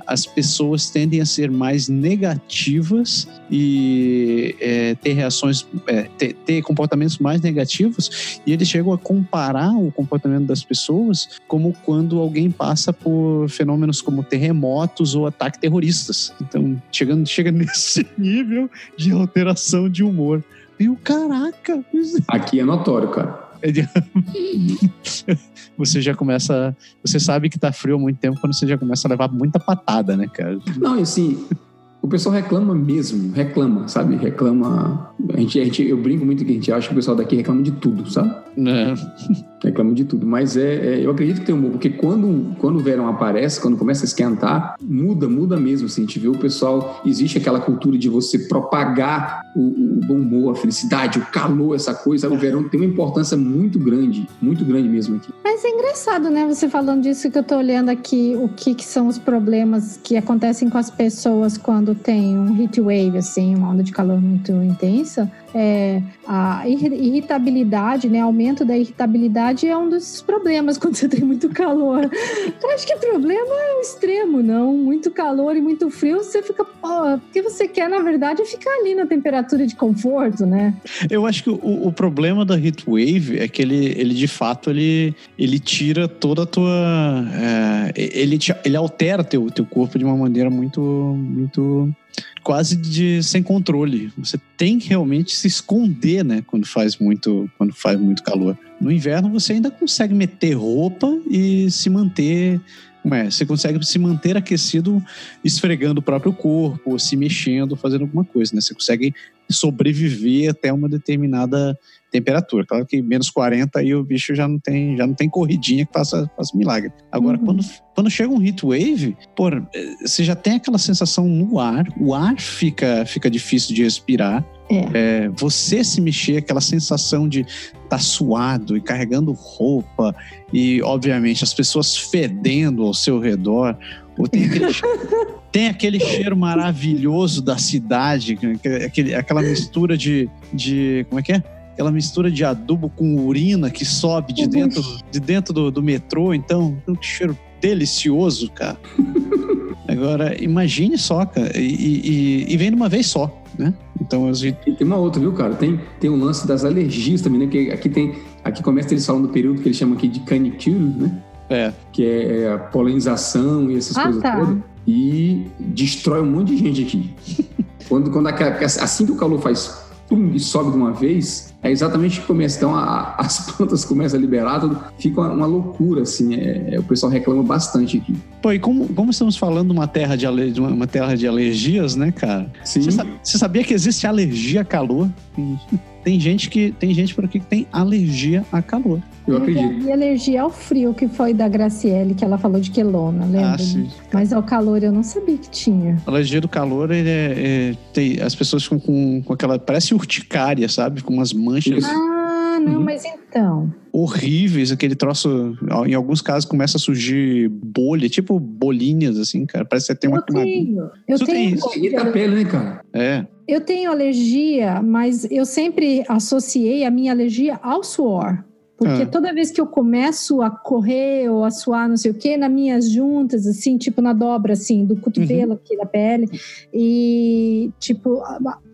as pessoas tendem a ser mais negativas e é, ter reações, é, ter, ter comportamentos mais negativos. E eles chegam a comparar o comportamento das pessoas como quando alguém passa por fenômenos como terremotos ou ataques terroristas. Então, chegando, chega nesse nível de alteração de humor. E o caraca! isso- Aqui é notório, cara. Você já começa. Você sabe que tá frio há muito tempo quando você já começa a levar muita patada, né, cara? Não, e assim, o pessoal reclama mesmo, reclama, sabe? Reclama. A gente, a gente, eu brinco muito que a gente acha que o pessoal daqui reclama de tudo, sabe? Né? Reclama de tudo. Mas é, é- eu acredito que tem humor, porque quando, quando o verão aparece, quando começa a esquentar, muda, muda mesmo. Assim, a gente vê o pessoal. Existe aquela cultura de você propagar o, o bom humor, a felicidade, o calor, essa coisa. O verão tem uma importância muito grande, muito grande mesmo aqui. Mas é engraçado, né? Você falando disso que eu tô olhando aqui, o que, que são os problemas que acontecem com as pessoas quando tem um heat wave, assim, uma onda de calor muito intensa. É, a irritabilidade, né? Aumento da irritabilidade é um dos problemas quando você tem muito calor. Eu acho que o problema é o extremo, não? Muito calor e muito frio, você fica. Pô, porque você quer, na verdade, é ficar ali na temperatura de conforto, né? Eu acho que o, o problema da heat wave é que ele, ele de fato, ele, ele tira toda a tua. É, ele, te, ele altera teu, teu corpo de uma maneira muito, muito quase de sem controle. Você tem que realmente se esconder, né, quando faz muito, quando faz muito calor. No inverno você ainda consegue meter roupa e se manter é, você consegue se manter aquecido esfregando o próprio corpo, se mexendo, fazendo alguma coisa, né? Você consegue sobreviver até uma determinada temperatura. Claro que menos 40 aí o bicho já não tem, já não tem corridinha que faça, faça milagre. Agora, uhum. quando, quando chega um heat wave, pô, você já tem aquela sensação no ar, o ar fica, fica difícil de respirar. É. É, você se mexer, aquela sensação de estar tá suado e carregando roupa, e obviamente as pessoas fedendo ao seu redor. Ou tem aquele, tem aquele cheiro maravilhoso da cidade, aquele, aquela mistura de, de. Como é que é? aquela mistura de adubo com urina que sobe de dentro, de dentro do, do metrô. Então, um cheiro delicioso, cara. Agora, imagine só, cara, e, e, e vem de uma vez só, né? Então, as... E tem uma outra, viu, cara? Tem, tem um lance das alergias também, né? Que aqui tem. Aqui começa eles falando do período que eles chamam aqui de canicule, né? É. Que é, é a polinização e essas ah, coisas tá. todas. E destrói um monte de gente aqui. quando, quando a, assim que o calor faz pum, e sobe de uma vez, é exatamente que começa. Então a, as plantas começam a liberar, tudo, fica uma, uma loucura, assim. É, é, o pessoal reclama bastante aqui. Pô, e como, como estamos falando de uma terra de, ale, uma, uma terra de alergias, né, cara? Sim. Você, você sabia que existe alergia a calor? Tem gente que tem gente por aqui que tem alergia a calor. Eu acredito. E alergia ao frio, que foi da Graciele, que ela falou de quelona, lembra? Ah, sim. Mas ao calor eu não sabia que tinha. A alergia do calor, ele é, é tem, as pessoas ficam com, com aquela. Parece urticária, sabe? Com umas manchas. Ah, não, uhum. mas então. Horríveis, aquele troço. Em alguns casos começa a surgir bolha, tipo bolinhas, assim, cara. Parece que você tem uma. Eu tenho. Eu Isso tenho. Tem isso. pele, né, cara? É. Eu tenho alergia, mas eu sempre associei a minha alergia ao suor. Porque ah. toda vez que eu começo a correr ou a suar, não sei o quê, nas minhas juntas, assim, tipo na dobra, assim, do cotovelo uhum. aqui da pele, e tipo,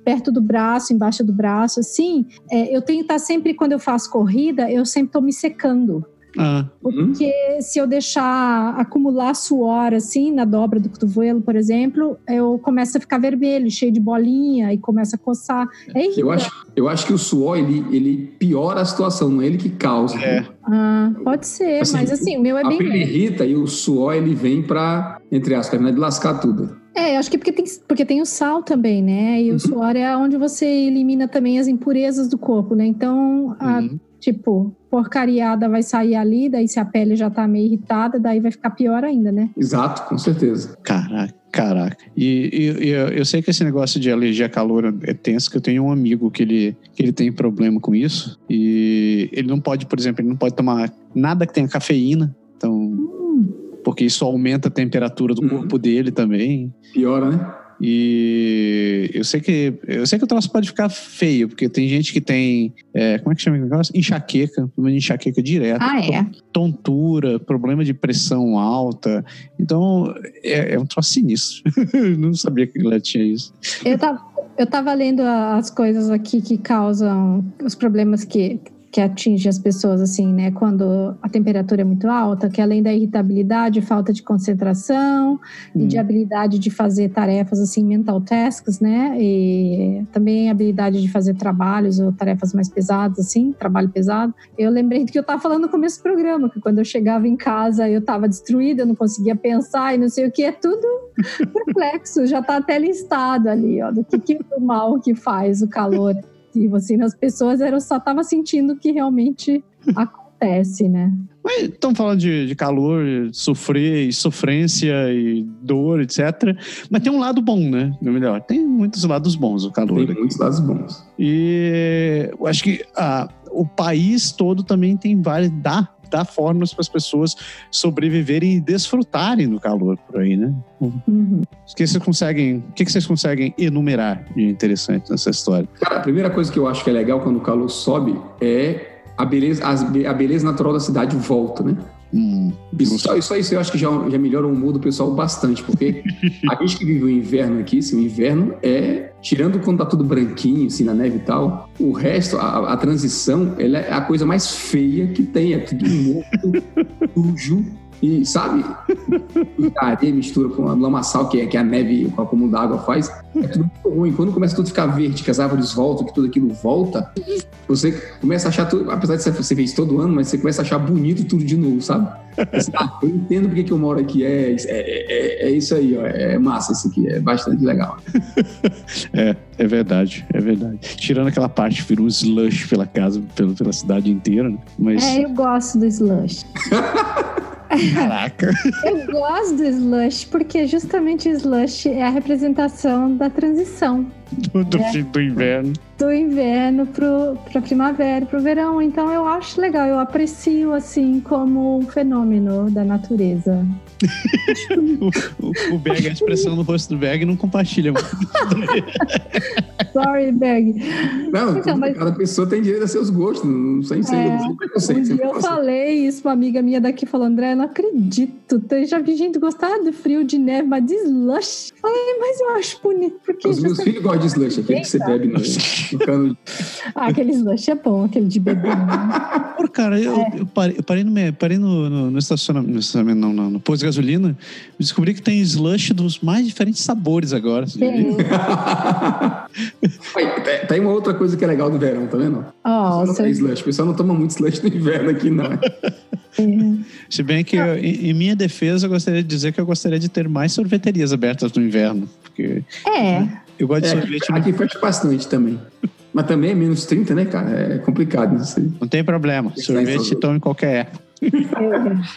perto do braço, embaixo do braço, assim, é, eu tenho que estar sempre, quando eu faço corrida, eu sempre estou me secando. Ah. Porque se eu deixar acumular suor assim na dobra do cotovelo, por exemplo, eu começo a ficar vermelho, cheio de bolinha e começa a coçar. É eu acho, eu acho que o suor ele, ele piora a situação, não é ele que causa. É. Ah, pode ser, assim, mas assim, o meu é a bem. A pele irrita e o suor ele vem para, entre aspas, terminar de lascar tudo. É, eu acho que porque tem, porque tem o sal também, né? E uhum. o suor é onde você elimina também as impurezas do corpo, né? Então, a, uhum. tipo, porcariada vai sair ali, daí se a pele já tá meio irritada, daí vai ficar pior ainda, né? Exato, com certeza. Caraca. Caraca, e, e, e, eu sei que esse negócio de alergia a calor é tenso, que eu tenho um amigo que ele, que ele tem problema com isso, e ele não pode, por exemplo, ele não pode tomar nada que tenha cafeína. Porque isso aumenta a temperatura do uhum. corpo dele também. Piora, né? E eu sei que eu sei que o troço pode ficar feio, porque tem gente que tem. É, como é que chama o negócio? Enxaqueca, problema de enxaqueca direto. Ah, é? Tontura, problema de pressão alta. Então, é, é um troço sinistro. Não sabia que ele tinha isso. Eu tava, eu tava lendo as coisas aqui que causam os problemas que que atinge as pessoas assim, né, quando a temperatura é muito alta, que além da irritabilidade, falta de concentração hum. e de hum. habilidade de fazer tarefas assim, mental tasks, né, e também habilidade de fazer trabalhos ou tarefas mais pesadas assim, trabalho pesado. Eu lembrei do que eu estava falando no começo do programa, que quando eu chegava em casa eu estava destruída, eu não conseguia pensar e não sei o que, é tudo perplexo, já está até listado ali, ó, do que, que é o mal que faz o calor positivo, assim, nas pessoas, eu só tava sentindo que realmente acontece, né? Mas estão falando de, de calor, de sofrer, e sofrência e dor, etc. Mas tem um lado bom, né? Melhor, tem muitos lados bons o calor. Tem muitos lados bons. E eu acho que ah, o país todo também tem vários, dá dar formas para as pessoas sobreviverem e desfrutarem do calor por aí, né? Uhum. O que vocês conseguem, o que vocês conseguem enumerar de interessante nessa história? Cara, a primeira coisa que eu acho que é legal quando o calor sobe é a beleza, a beleza natural da cidade volta, né? Isso, só, isso eu acho que já, já melhora o humor do pessoal bastante, porque a gente que vive o inverno aqui, assim, o inverno é, tirando quando tá tudo branquinho, assim, na neve e tal, o resto, a, a transição, ela é a coisa mais feia que tem, é tudo morto, sujo, e sabe? E a areia mistura com a lamaçal, que é, que a neve com o acúmulo d'água faz, é tudo muito ruim. Quando começa tudo a ficar verde, que as árvores voltam, que tudo aquilo volta, você começa a achar tudo, apesar de você ver isso todo ano, mas você começa a achar bonito tudo de novo, sabe? Assim, ah, eu entendo porque que eu moro aqui, é, é, é, é isso aí, ó, é massa isso aqui, é bastante legal. É, é verdade, é verdade. Tirando aquela parte vira um slush pela casa, pela, pela cidade inteira, né? Mas, É, eu gosto do slush. caraca. Eu gosto do slush porque justamente o slush é a representação da transição Do, do fim do inverno. do inverno pro, pra primavera, pro verão. Então eu acho legal, eu aprecio assim como um fenômeno da natureza. O, o, o Berg, a expressão no rosto do Berg não compartilha muito. Sorry, Berg. Não, Então, mas- cada pessoa tem direito a seus gostos, não sei se É, não sei Um dia eu falei isso pra uma amiga minha daqui, falou, André, eu não acredito. Eu já vi gente gostar de frio, de neve, mas de slush. Falei, mas eu acho bonito, porque... Os meus filhos gostam de slush, aquele que você bebe no, no cano. Ah, aquele slush é bom, aquele de bebê. Pô, cara, eu, É. eu parei, eu parei no, parei no, no, no estacionamento, no, estacionamento, não, não, no posto gasolina, descobri que tem slush dos mais diferentes sabores agora. Tem. uma outra coisa que é legal do verão, tá vendo? Só não tem slush. O pessoal não toma muito slush no inverno aqui, não. Se bem que, eu- em, em minha defesa, eu gostaria de dizer que eu gostaria de ter mais sorveterias abertas no inverno, porque É, eu gosto de É, sorvete, aqui fecha bastante também. Mas também é menos 30, né, cara? É complicado isso aí. não tem problema. Sorvete sorvete. toma em qualquer época.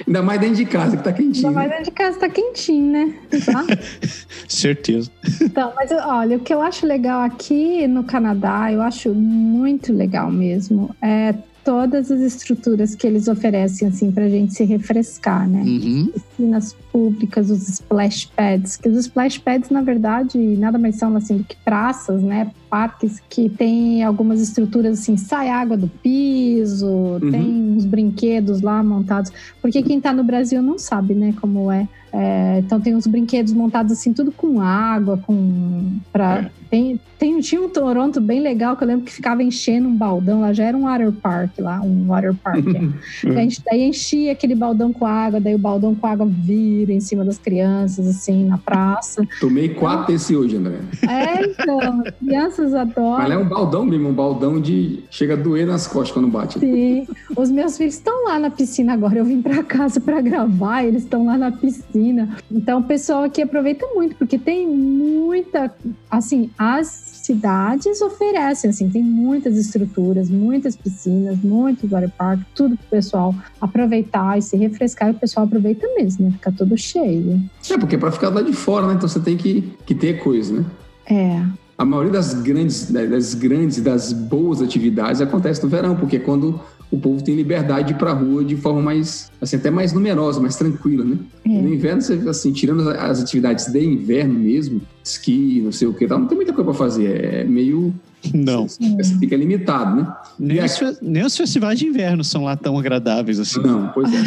Ainda mais dentro de casa, que tá quentinho. Ainda mais dentro de casa tá quentinho, né? Tá? Certeza. Então, mas olha, o que eu acho legal aqui no Canadá, eu acho muito legal mesmo, é todas as estruturas que eles oferecem, assim, pra gente se refrescar, né? Uhum. Piscinas públicas, os splash pads, que os splash pads, na verdade, nada mais são, assim, do que praças, né? Parques que tem algumas estruturas, assim, sai água do piso, tem uns brinquedos lá montados. Porque quem tá no Brasil não sabe, né, como é. É, então tem uns brinquedos montados assim, tudo com água, com. Pra, É. tem, tem, tinha um Toronto bem legal que eu lembro que ficava enchendo um baldão lá, já era um water park lá, um water park. é. A gente- daí enchia aquele baldão com água, daí o baldão com água vira em cima das crianças, assim, na praça. Tomei quatro desse hoje, André. É, então, crianças Mas adoram. é um baldão mesmo, um baldão de. Chega a doer nas costas quando bate. Sim. Os meus filhos estão lá na piscina agora. Eu vim para casa para gravar, eles estão lá na piscina. Então o pessoal aqui aproveita muito, porque tem muita. Assim, as cidades oferecem, assim, tem muitas estruturas, muitas piscinas, muitos water park, tudo pro pessoal aproveitar e se refrescar. E o pessoal aproveita mesmo, né? Fica todo cheio. É, porque é pra ficar lá de fora, né? Então você tem que, que ter coisa, né? É. A maioria das grandes, das grandes, das boas atividades acontece no verão, porque é quando o povo tem liberdade de ir pra rua de forma mais, assim, até mais numerosa, mais tranquila, né? É. No inverno, assim, tirando as atividades de inverno mesmo, esqui, não sei o que, tal, não tem muita coisa pra fazer. É meio. Não. Você fica limitado, né? Nem os, nem os festivais de inverno são lá tão agradáveis assim. Não, pois é.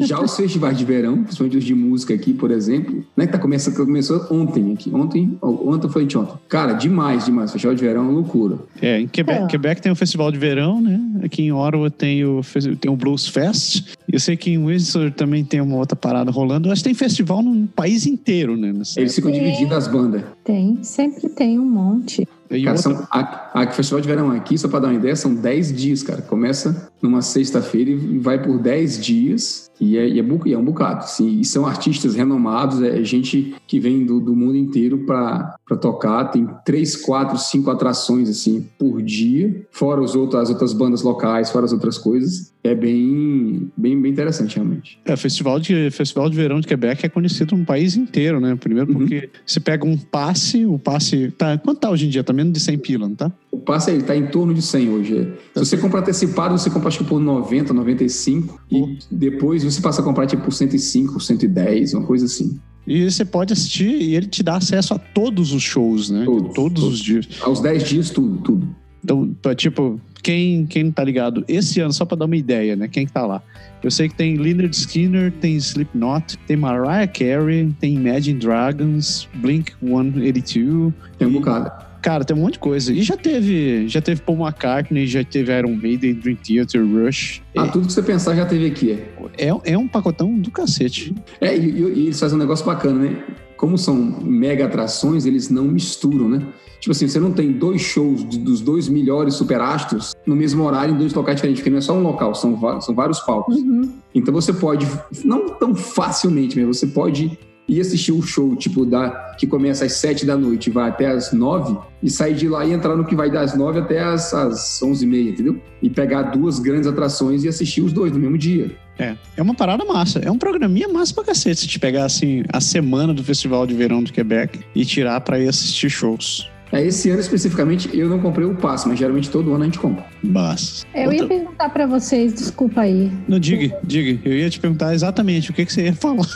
Já os festivais de verão, principalmente os de música aqui, por exemplo, né, que tá começando, começou ontem aqui. Ontem, ontem foi anteontem. Cara, demais, demais. Festival de verão é uma loucura. É, em Quebec, É. Quebec tem o festival de verão, né? Aqui em Ottawa tem o, tem o Blues Fest. Eu sei que em Windsor também tem uma outra parada rolando. Eu acho que tem festival no país inteiro, né? Eles ficam Sim. dividindo as bandas. Tem, sempre tem um monte. Cara, são, a, a festival de verão aqui, só pra dar uma ideia, são 10 dias, cara. Começa numa sexta-feira e vai por 10 dias. E é, e é, e é um bocado. Assim, e são artistas renomados, é gente que vem do, do mundo inteiro pra tocar. Tem três, quatro, cinco atrações assim por dia, fora os outros, as outras bandas locais, fora as outras coisas. É bem, bem, bem interessante, realmente. É, festival de, festival de verão de Quebec é conhecido no país inteiro, né? Primeiro Uhum. porque você pega um passe, o passe. Tá, quanto tá hoje em dia? Tá menos de 100 pila, não tá? O passe ele tá em torno de 100 hoje. é. Se você comprar antecipado, você compra acho que por 90, 95 e depois você passa a comprar tipo por 105, 110, uma coisa assim. E você pode assistir e ele te dá acesso a todos os shows, né? Todos, todos todos. os dias. Aos 10 dias, tudo, tudo. Então, tipo, quem, quem não tá ligado, esse ano, só pra dar uma ideia, né? Quem que tá lá? Eu sei que tem Leonard Skinner, tem Slipknot, tem Mariah Carey, tem Imagine Dragons, Blink 182. Tem um bocado. Cara, tem um monte de coisa. E já teve, já teve Paul McCartney, já teve Iron Maiden, Dream Theater, Rush. Ah, tudo que você pensar já teve aqui. É, É, é um pacotão do cacete. é e- e eles fazem um negócio bacana, né? Como são mega atrações, eles não misturam, né? Tipo assim, você não tem dois shows dos dois melhores superastros no mesmo horário em dois locais diferentes, porque não é só um local, são, são vários palcos. Uhum. Então você pode, não tão facilmente, mas você pode ir assistir o show, tipo, da, que começa às sete da noite e vai até às nove, e sair de lá e entrar no que vai das nove até às, às onze e meia, entendeu? E pegar duas grandes atrações e assistir os dois no mesmo dia. É, é uma parada massa. É um programinha massa pra cacete se te pegar, assim, a semana do Festival de Verão do Quebec e tirar pra ir assistir shows. É, esse ano especificamente eu não comprei o passe, mas geralmente todo ano a gente compra. Basta. Eu ia perguntar pra vocês, desculpa aí. Não, diga, diga. Eu ia te perguntar exatamente o que, que você ia falar.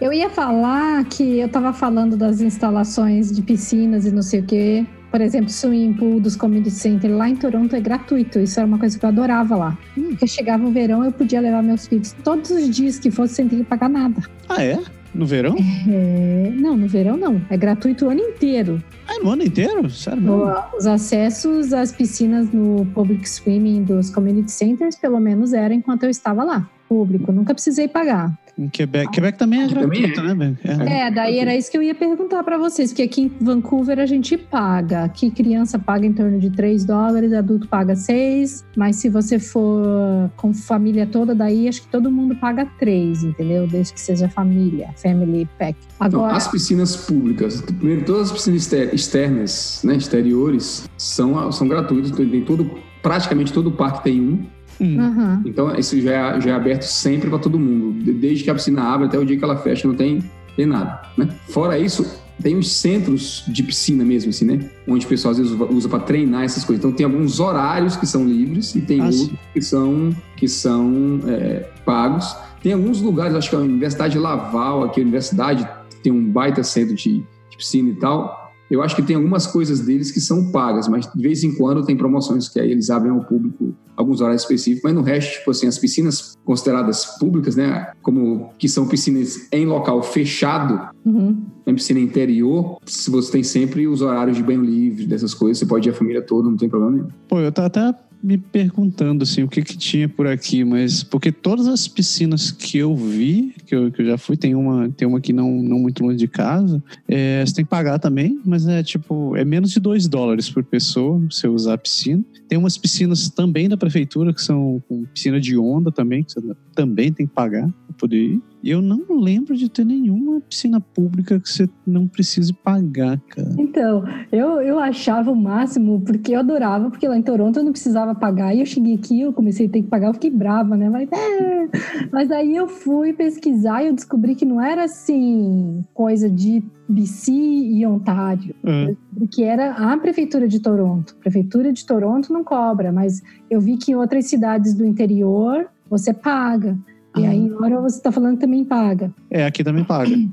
Eu ia falar que eu tava falando das instalações de piscinas e não sei o quê. Por exemplo, swimming pool dos community center lá em Toronto é gratuito. Isso era uma coisa que eu adorava lá. Porque chegava o verão, eu podia levar meus filhos todos os dias que fosse sem ter que pagar nada. Ah, é? No verão? É, Não, no verão não. É gratuito o ano inteiro. Ah, no ano inteiro? Sério mesmo? O- Os acessos às piscinas no public swimming dos community centers, pelo menos, era enquanto eu estava lá. Público, nunca precisei pagar. Em Quebec. Quebec também é Aqui também gratuito, né, velho? É. É, daí era isso que eu ia perguntar pra vocês, porque aqui em Vancouver a gente paga. Aqui criança paga em torno de 3 dólares, adulto paga 6, mas se você for com família toda, daí acho que todo mundo paga 3, entendeu? Desde que seja família, family pack. Então, Agora, as piscinas públicas, primeiro, todas as piscinas exter- externas, né, exteriores, são, são gratuitas. Tem todo, praticamente todo o parque tem um. Hum. Aham. Então, isso já é, já é aberto sempre para todo mundo. De- Desde que a piscina abre até o dia que ela fecha, não tem, tem nada. Né? Fora isso, tem os centros de piscina mesmo, assim, né? Onde o pessoal às vezes usa para treinar essas coisas. Então, tem alguns horários que são livres e tem Ah, outros que são, que são é, pagos. Tem alguns lugares, acho que a Universidade de Laval, aqui a universidade, tem um baita centro de, de piscina e tal. Eu acho que tem algumas coisas deles que são pagas, mas de vez em quando tem promoções que aí eles abrem ao público alguns horários específicos, mas no resto, tipo assim, as piscinas consideradas públicas, né, como que são piscinas em local fechado, Uhum. em piscina interior, se você tem sempre os horários de banho livre, dessas coisas, você pode ir a família toda, não tem problema nenhum. Pô, eu tava até me perguntando assim, o que que tinha por aqui, mas porque todas as piscinas que eu vi, que eu, que eu já fui, tem uma, tem uma aqui não, não muito longe de casa, é, você tem que pagar também, mas é tipo, é menos de 2 dólares por pessoa você usar a piscina. Tem umas piscinas também da prefeitura, que são com piscina de onda também, que você também tem que pagar para poder ir. Eu não lembro de ter nenhuma piscina pública que você não precise pagar, cara. Então, eu, eu achava o máximo, porque eu adorava, porque lá em Toronto eu não precisava pagar. E eu cheguei aqui, eu comecei a ter que pagar, eu fiquei brava, né? Mas, é. Mas aí eu fui pesquisar e eu descobri que não era assim, coisa de BC e Ontário. É. que era a prefeitura de Toronto. A prefeitura de Toronto não cobra, mas eu vi que em outras cidades do interior você paga. E aí, em hora você está falando que também paga. É, aqui também paga.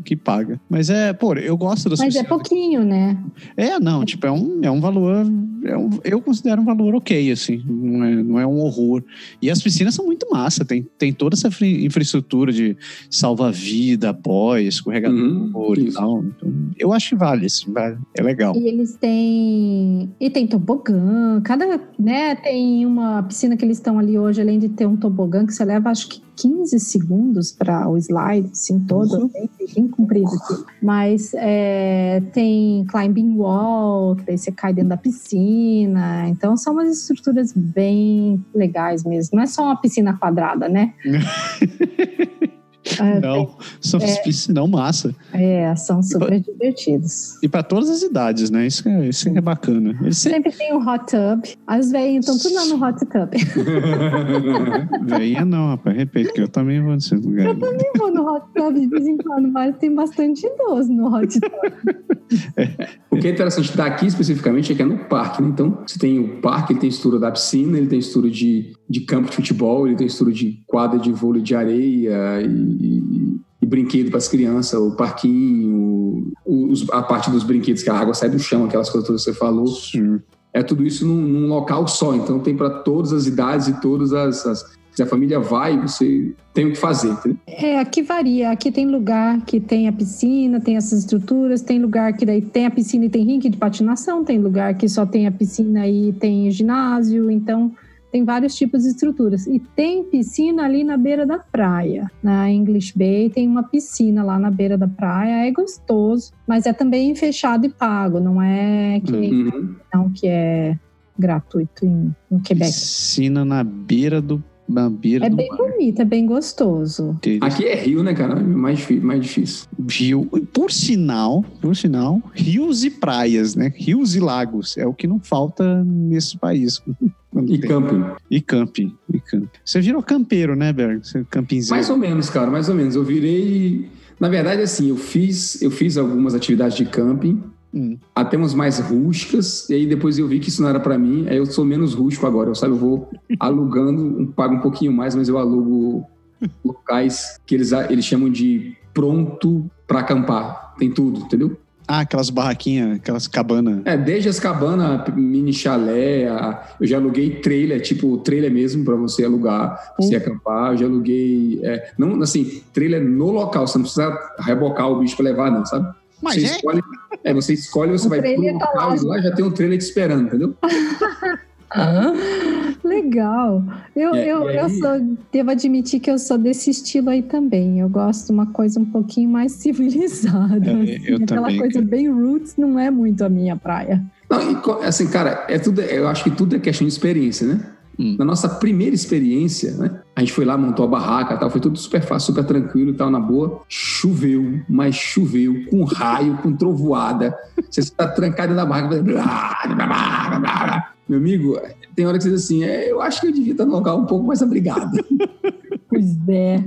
Aqui paga. Mas é, pô, eu gosto das Mas é pouquinho, né? É, não, tipo, é um, é um valor. É um, eu considero um valor ok, assim. Não é, não é um horror. E as piscinas são muito massa. Tem, tem toda essa infraestrutura de salva-vida, boia, escorregador Uhum, e isso. tal. Então, eu acho que vale, assim, vale. É legal. E eles têm. E tem tobogã. Cada. né, tem uma piscina que eles estão ali hoje, além de ter um tobogã que você leva, acho que 15 segundos para o slide, assim, todo. Uhum. Bem, bem comprido aqui. Mas é, tem climbing wall, que daí você cai dentro da piscina. Então são umas estruturas bem legais mesmo. Não é só uma piscina quadrada, né? É, Não, são piscinas não massa. é, são super divertidos. E para todas as idades, né? Isso é, isso é bacana. Eles sempre Sempre tem um hot tub. As velhinhas estão tudo lá no hot tub. Veinha não, rapaz. Repito, que eu também vou nesse lugar. Eu vou no hot tub de vez em quando, mas tem bastante idoso no hot tub. O que é interessante daqui especificamente é que é no parque, né? Então, você tem o parque, ele tem estrutura da piscina, ele tem estrutura de, de campo de futebol, ele tem estrutura de quadra de vôlei de areia e, e, e brinquedo para as crianças, o parquinho, os, a parte dos brinquedos que a água sai do chão, aquelas coisas que você falou. Sim. É tudo isso num, num local só, então tem para todas as idades e todas as, as se a família vai, você tem o que fazer. Entendeu? É, aqui varia. Aqui tem lugar que tem a piscina, tem essas estruturas, tem lugar que daí tem a piscina e tem rink de patinação, tem lugar que só tem a piscina e tem ginásio, então tem vários tipos de estruturas. E tem piscina ali na beira da praia. Na English Bay tem uma piscina lá na beira da praia, é gostoso, mas é também fechado e pago, não é que, Uhum. não, que é gratuito em, em Quebec. Piscina na beira do. Na beira É do bem mar. bonito, é bem gostoso. Aqui é Rio, né, cara? É mais difícil. Mais difícil. Rio, por sinal, por sinal, rios e praias, né? Rios e lagos é o que não falta nesse país. Quando E tem- camping. E camping, e camping. Você virou campeiro, né, Berg? Você campinzeiro. Mais ou menos, cara, mais ou menos. Eu virei. Na verdade, assim, eu fiz, eu fiz algumas atividades de camping, Hum. até umas mais rústicas, e aí depois eu vi que isso não era pra mim, aí eu sou menos rústico agora. Eu sabe, eu vou alugando, pago um pouquinho mais, mas eu alugo locais que eles, eles chamam de pronto pra acampar. Tem tudo, entendeu? Ah, aquelas barraquinhas, aquelas cabanas. É, desde as cabanas, mini chalé, a- eu já aluguei trailer, tipo trailer mesmo pra você alugar, pra você acampar. Eu já aluguei, é, não assim, trailer no local, você não precisa rebocar o bicho pra levar, não, sabe? Mas você é? escolhe, é, você escolhe, você O vai pro trailer tá local lá. e lá já tem um trailer te esperando, entendeu? Legal. Eu, E- eu, eu sou, devo admitir que eu sou desse estilo aí também. Eu gosto de uma coisa um pouquinho mais civilizada. É, assim. eu Aquela também, coisa bem roots não é muito a minha praia. Não, e assim, cara, é tudo, eu acho que tudo é questão de experiência, né? Hum. Na nossa primeira experiência, né? A gente foi lá, montou a barraca e tal, foi tudo super fácil, super tranquilo e tal, na boa. Choveu, mas choveu, com raio, com trovoada. Você está trancado na barraca. fazendo blá, blá, blá, blá, blá. Meu amigo, tem hora que você diz assim, é, eu acho que eu devia estar num local um pouco mais abrigado. Pois é.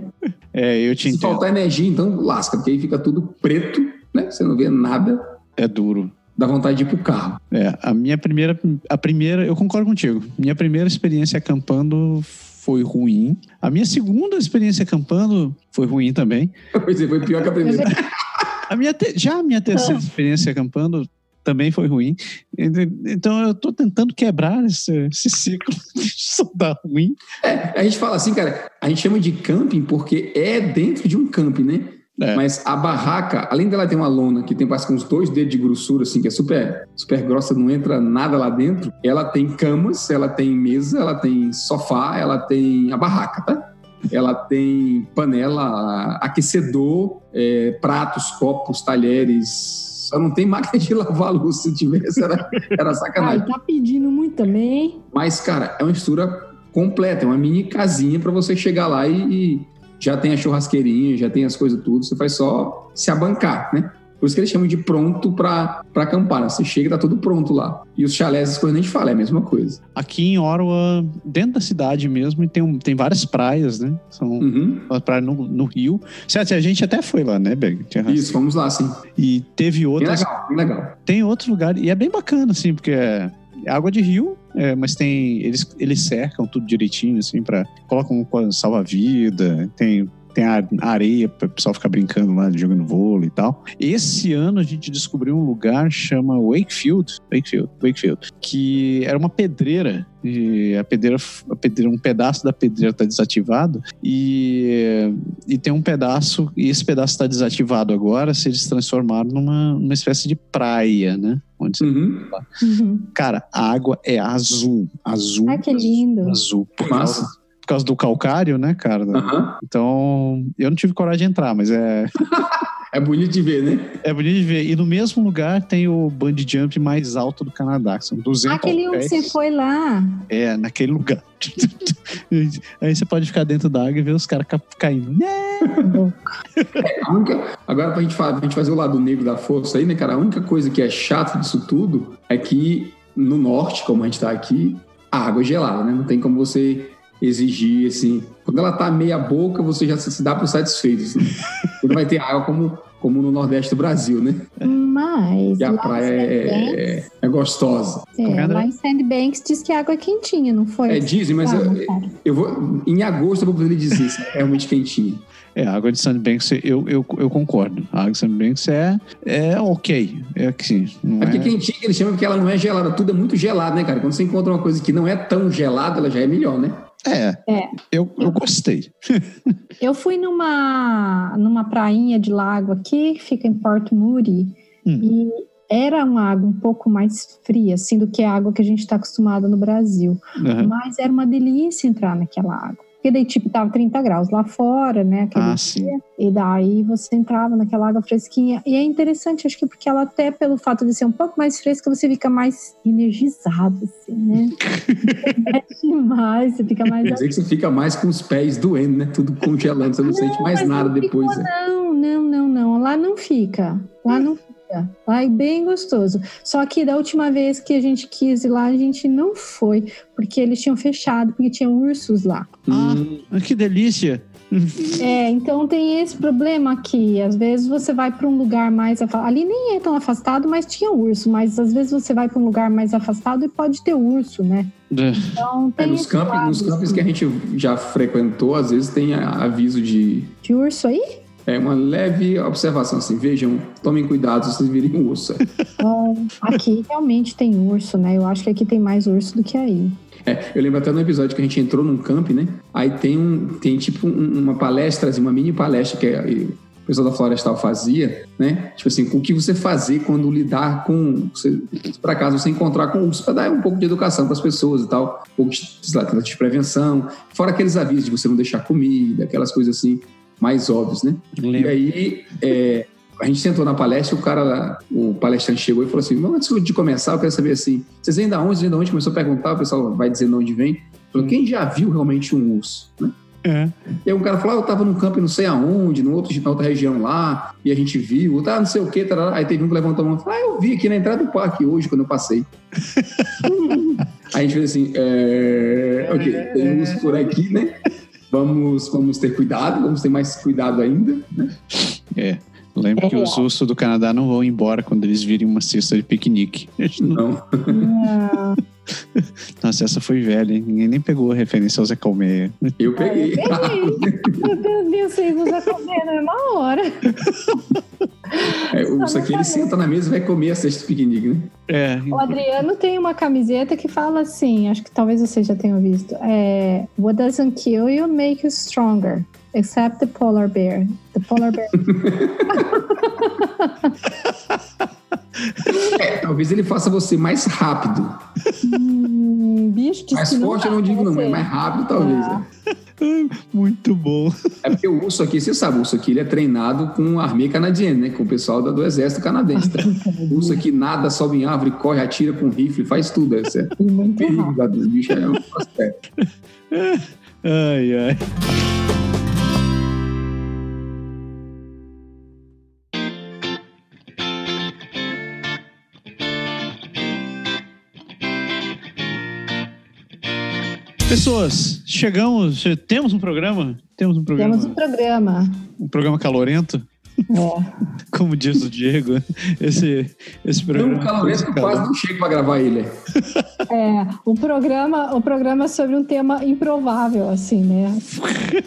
É, eu te Se entendo. faltar energia, então lasca, porque aí fica tudo preto, né? Você não vê nada, É duro. Dá vontade de ir pro carro. É, a minha primeira, a primeira, eu concordo contigo. Minha primeira experiência acampando foi ruim. A minha segunda experiência acampando foi ruim também. Pois é, foi pior que a primeira. A minha te- já a minha terceira experiência acampando também foi ruim. Então eu tô tentando quebrar esse, esse ciclo. Só dá ruim. É, a gente fala assim, cara, a gente chama de camping porque é dentro de um camping, né? É. Mas a barraca, além dela ter uma lona que tem parece que uns dois dedos de grossura, assim, que é super, super grossa, não entra nada lá dentro, ela tem camas, ela tem mesa, ela tem sofá, ela tem a barraca, tá? Ela tem panela, aquecedor, é, pratos, copos, talheres. Só não tem máquina de lavar louça. Se tivesse, era, era Ai, sacanagem. tá pedindo muito também. hein? Mas, cara, é uma estrutura completa, é uma mini casinha para você chegar lá e, e já tem a churrasqueirinha, já tem as coisas tudo, você faz só se abancar, né? Por isso que eles chamam de pronto para acampar. né? Você chega e tá tudo pronto lá. E os chalés, as coisas a gente fala, é a mesma coisa. Aqui em Orwa, dentro da cidade mesmo, tem, um- tem várias praias, né? São Uhum. uma praia no, no Rio. Certo, a gente até foi lá, né, Berg? Isso, vamos lá, sim. E teve Bem outras. legal, bem legal. Tem outros lugares. E é bem bacana, assim, porque é água de rio, é, mas tem. Eles, eles cercam tudo direitinho, assim, para Colocam um salva-vida, tem. Tem a areia para o pessoal ficar brincando lá, jogando vôlei e tal. Esse ano a gente descobriu um lugar chama Wakefield, Wakefield, Wakefield, que era uma pedreira. E a pedreira, a pedreira um pedaço da pedreira está desativado e, e tem um pedaço e esse pedaço está desativado agora. Se eles transformaram numa, numa espécie de praia, né? Onde você Uhum. Uhum. Cara, a água é azul. Azul. Ai, que lindo. Azul. Por Massa. Por causa do calcário, né, cara? Aham. Então, eu não tive coragem de entrar, mas é, É bonito de ver, né? é bonito de ver. E no mesmo lugar tem o bungee jump mais alto do Canadá, que são 200 Aquele onde pés. você foi lá. É, naquele lugar. Aí você pode ficar dentro da água e ver os caras ca- caindo. Né? A única- agora, pra gente, falar, pra gente fazer o lado negro da força aí, né, cara? A única coisa que é chata disso tudo é que no norte, como a gente tá aqui, a água é gelada, né? Não tem como você exigir, assim. Quando ela tá meia boca, você já se dá por satisfeito. Assim. Quando vai ter água como, como no nordeste do Brasil, né? Mas. E a praia é, é, é gostosa. é, é, André? lá em Sandbanks diz que a água é quentinha, não foi? É, dizem, mas eu, eu vou. Em agosto eu vou poder dizer se é realmente quentinha. É, a água de Sandbanks, eu, eu, eu concordo. A água de Sandbanks é, é ok. É assim, não É porque é... quentinha que eles chamam porque ela não é gelada. Tudo é muito gelado, né, cara? Quando você encontra uma coisa que não é tão gelada, ela já é melhor, né? É, É. Eu, eu gostei. Eu fui numa, numa prainha de lago aqui, fica em Porto Moody, Hum. e era uma água um pouco mais fria, assim, do que a água que a gente está acostumado no Brasil. Aham. Mas era uma delícia entrar naquela água. Porque daí, tipo, tava 30 graus lá fora, né? aquele Ah, sim. dia. E daí você entrava naquela água fresquinha. E é interessante, acho que porque ela até pelo fato de ser um pouco mais fresca, você fica mais energizado, assim, né? Mexe mais, você fica mais Quer dizer que você fica mais com os pés doendo, né? Tudo congelando, você não, sente mais mas nada não depois. ficou, né? Não, não, não, não. Lá não fica. Lá não fica. É bem gostoso. Só que da última vez que a gente quis ir lá, a gente não foi, porque eles tinham fechado, porque tinha ursos lá. Ah. Hum, Que delícia. É, então tem esse problema aqui. Às vezes você vai para um lugar mais afastado. Ali nem é tão afastado, mas tinha urso. Mas às vezes você vai para um lugar mais afastado e pode ter urso, né? É. Então é, tem nos, esse campos, lado, nos campos assim. que a gente já frequentou, às vezes tem aviso de. De urso aí? É uma leve observação assim, vejam, tomem cuidado se vocês virem um urso. Bom, aqui realmente tem urso, né? Eu acho que aqui tem mais urso do que aí. É, eu lembro até no episódio que a gente entrou num camp, né? Aí tem um, tem tipo um- uma palestra, assim, uma mini palestra que é- o pessoal da Florestal fazia, né? Tipo assim, o que você fazer quando lidar com, por acaso você encontrar com urso, para dar um pouco de educação para as pessoas e tal, um pouco de, sei lá, de prevenção, fora aqueles avisos de você não deixar comida, aquelas coisas assim mais óbvias, né? E Lembro. aí, é, a gente sentou na palestra, o cara, o palestrante chegou e falou assim: "Mas antes de começar, eu quero saber assim, vocês vêm da onde? Vêm da onde? Começou a perguntar, o pessoal vai dizendo de onde vem. Falou, quem já viu realmente um urso? Né? É. E aí um cara falou: ah, eu tava num campo não sei aonde, num outro, na outra região lá, e a gente viu, tá, não sei o quê, tarará. aí teve um que levantou a mão e falou: ah, eu vi aqui na entrada do parque hoje, quando eu passei. aí a gente fez assim: é, ok, tem um urso por aqui, né? Vamos, vamos ter cuidado, vamos ter mais cuidado ainda. É. Lembro que É. os ursos do Canadá não vão embora quando eles virem uma cesta de piquenique. Não- Não. Ah, Nossa, essa foi velha, hein? Ninguém nem pegou a referência ao Zé Colmeia. Eu peguei. Meu Deus, meu Deus, você vai comer na mesma hora. É, o urso aqui ele senta na mesa e vai comer a cesta de piquenique, né? É. O Adriano tem uma camiseta que fala assim, acho que talvez você já tenha visto. É, What doesn't kill you make you stronger. Except the polar bear. The polar bear. É, talvez ele faça você mais rápido. hum, bicho de Mais forte eu não digo, não, mas mais rápido talvez. Ah. né? Muito bom. É porque o urso aqui, você sabe, o urso aqui ele é treinado com a armia canadiana, né? Com o pessoal do exército canadense. Tá? O urso aqui nada, sobe em árvore, corre, atira com rifle, faz tudo. É o Muito perigo lá dos bichos. É um prospecto. Ai, ai. Pessoas, chegamos. Temos um programa? Temos um programa. Temos um programa. Um programa calorento, É. como diz o Diego. Esse, esse programa. Tão calorento que eu quase não chego pra gravar ele. É, o programa, o programa é sobre um tema improvável, assim, né?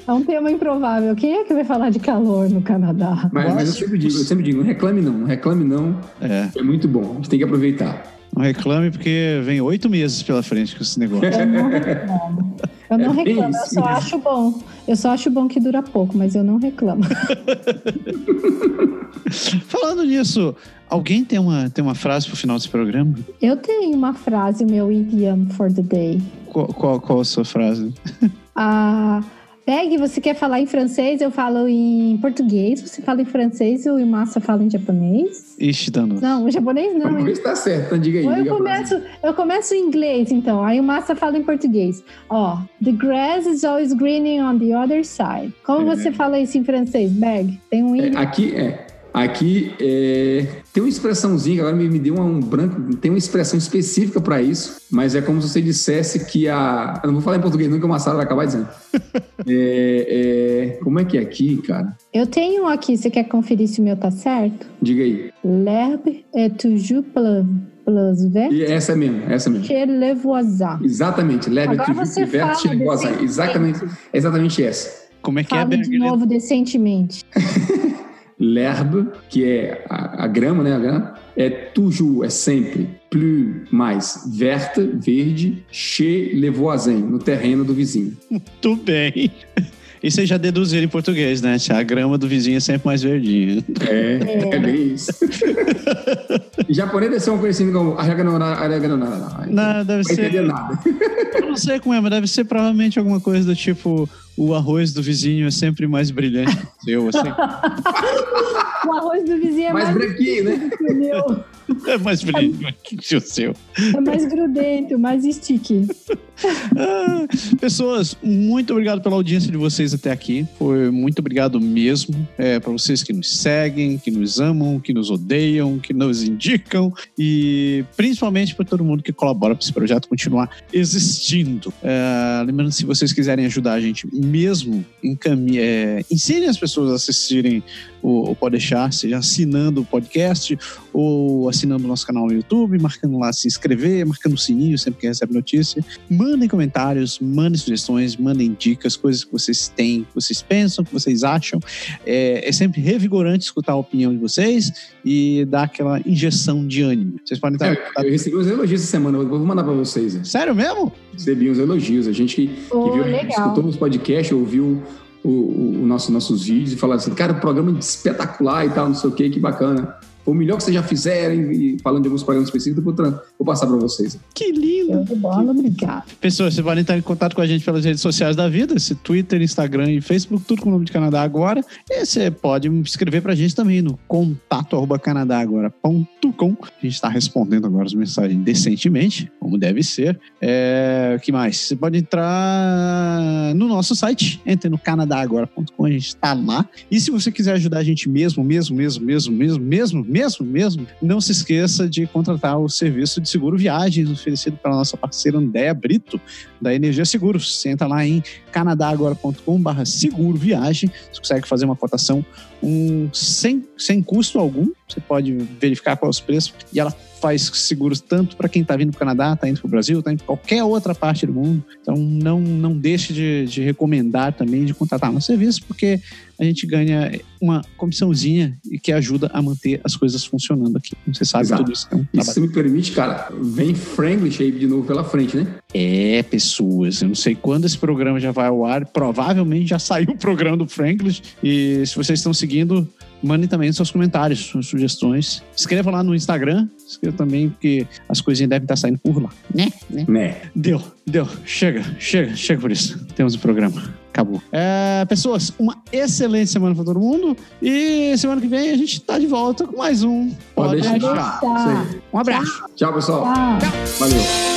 É um tema improvável. Quem é que vai falar de calor no Canadá? Mas, mas eu sempre digo, eu sempre digo, não reclame não, não reclame não. É, É muito bom, a gente tem que aproveitar. Não reclame porque vem oito meses pela frente com esse negócio. Eu não reclamo. Eu não É reclamo, eu só acho bom. Eu só acho bom que dura pouco, mas eu não reclamo. Falando nisso, alguém tem uma, tem uma frase pro final desse programa? Eu tenho uma frase, meu idiom for the day. Qual, qual, qual a sua frase? Ah, Peg, você quer falar em francês? Eu falo em português. Você fala em francês e o Massa fala em japonês? Ixi, Dano. Não, o japonês não. Ver se tá certo, então diga aí. Ou eu começo, eu começo em inglês, então. Aí o Massa fala em português. Ó, the grass is always greening on the other side. Como É. você fala isso em francês, Berg? Tem um É, aqui é. Aqui é, tem uma expressãozinha, agora me, me deu um branco, tem uma expressão específica para isso, mas é como se você dissesse que a. Eu não vou falar em português, nunca uma sala vai acabar dizendo. É, é, como é que é aqui, cara? Eu tenho um aqui, você quer conferir se o meu tá certo? Diga aí. L'herbe est toujours plus, plus verte E essa é mesmo, essa mesmo. que le voisin. Exatamente, leve Agora você fala decentemente. Exatamente, exatamente essa. Como é que é, Fale de Berg? novo decentemente. L'herbe, que é a, a grama, né? A grama, é toujours, é sempre, plus, mais, verte, verde, chez le voisin, no terreno do vizinho. Muito bem. E vocês já deduziram em português, né? A grama do vizinho é sempre mais verdinha. É, é, bem isso. em japonês deve ser uma coisa assim como araganora. Não, deve Não ser. entender nada. Eu não sei como é, mas deve ser provavelmente alguma coisa do tipo: o arroz do vizinho é sempre mais brilhante que o seu, assim. O arroz do vizinho é Mais mais, branquinho, né? que o meu. É mais brilhante que o seu. É mais grudento, mais sticky. Ah, pessoas, muito obrigado pela audiência de vocês até aqui. Foi muito obrigado mesmo é, para vocês que nos seguem, que nos amam, que nos odeiam, que nos indicam e principalmente para todo mundo que colabora para esse projeto continuar existindo. É, lembrando, se vocês quiserem ajudar a gente mesmo, encaminhe, é, ensinem as pessoas a assistirem o, o Pode Deixar, seja assinando o podcast ou assinando o nosso canal no YouTube, marcando lá se inscrever, marcando o sininho sempre que recebe notícia. Mandem comentários, mandem sugestões, mandem dicas, coisas que vocês têm, que vocês pensam, que vocês acham. É, é sempre revigorante escutar a opinião de vocês e dar aquela injeção de ânimo. Vocês podem estar. É, eu recebi uns elogios essa semana, eu vou mandar para vocês. né? Sério mesmo? Recebi uns elogios. A gente que, que Oh, viu, legal. escutou os podcasts, ouviu o, o, o nosso, nossos vídeos e falou assim: cara, o programa é espetacular e tal, não sei o que, que bacana. O melhor que vocês já fizeram e falando de alguns programas específicos, eu vou, vou passar para vocês. Que lindo! Bola, obrigado. Pessoas, vocês podem estar em contato com a gente pelas redes sociais da vida, esse Twitter, Instagram e Facebook, tudo com o nome de Canadá Agora. E você pode escrever pra gente também no contato arroba canadagora.com. A gente está respondendo agora as mensagens decentemente, como deve ser. É, o que mais? Você pode entrar no nosso site, entre no canadagora.com, a gente está lá. E se você quiser ajudar a gente mesmo, mesmo, mesmo, mesmo, mesmo, mesmo, mesmo, mesmo, não se esqueça de contratar o serviço de seguro viagens oferecido pela nossa parceira Andéa Brito, da Energia Seguros. Você entra lá em canadagora.com.br seguro viagem, você consegue fazer uma cotação um, sem, sem custo algum. Você pode verificar quais os preços e ela faz seguros tanto para quem está vindo para o Canadá, está indo para o Brasil, está indo para qualquer outra parte do mundo. Então não, não deixe de, de recomendar também, de contratar no serviço, porque a gente ganha uma comissãozinha e que ajuda a manter as coisas funcionando aqui. Você sabe Exato. tudo isso. É um E se me permite, cara, vem Franglish aí de novo pela frente, né? É, pessoas. Eu não sei quando esse programa já vai ao ar. Provavelmente já saiu o programa do Franklin. E se vocês estão seguindo, mandem também seus comentários, suas sugestões. Escreva lá no Instagram. Escreva também, porque as coisinhas devem estar saindo por lá. Né? né? Né? Deu, deu. Chega, chega, chega por isso. Temos o programa. Acabou. É, pessoas, uma excelente semana para todo mundo. E semana que vem a gente tá de volta com mais um. Pode deixar. Um abraço. Tchau, pessoal. Tchau. Valeu.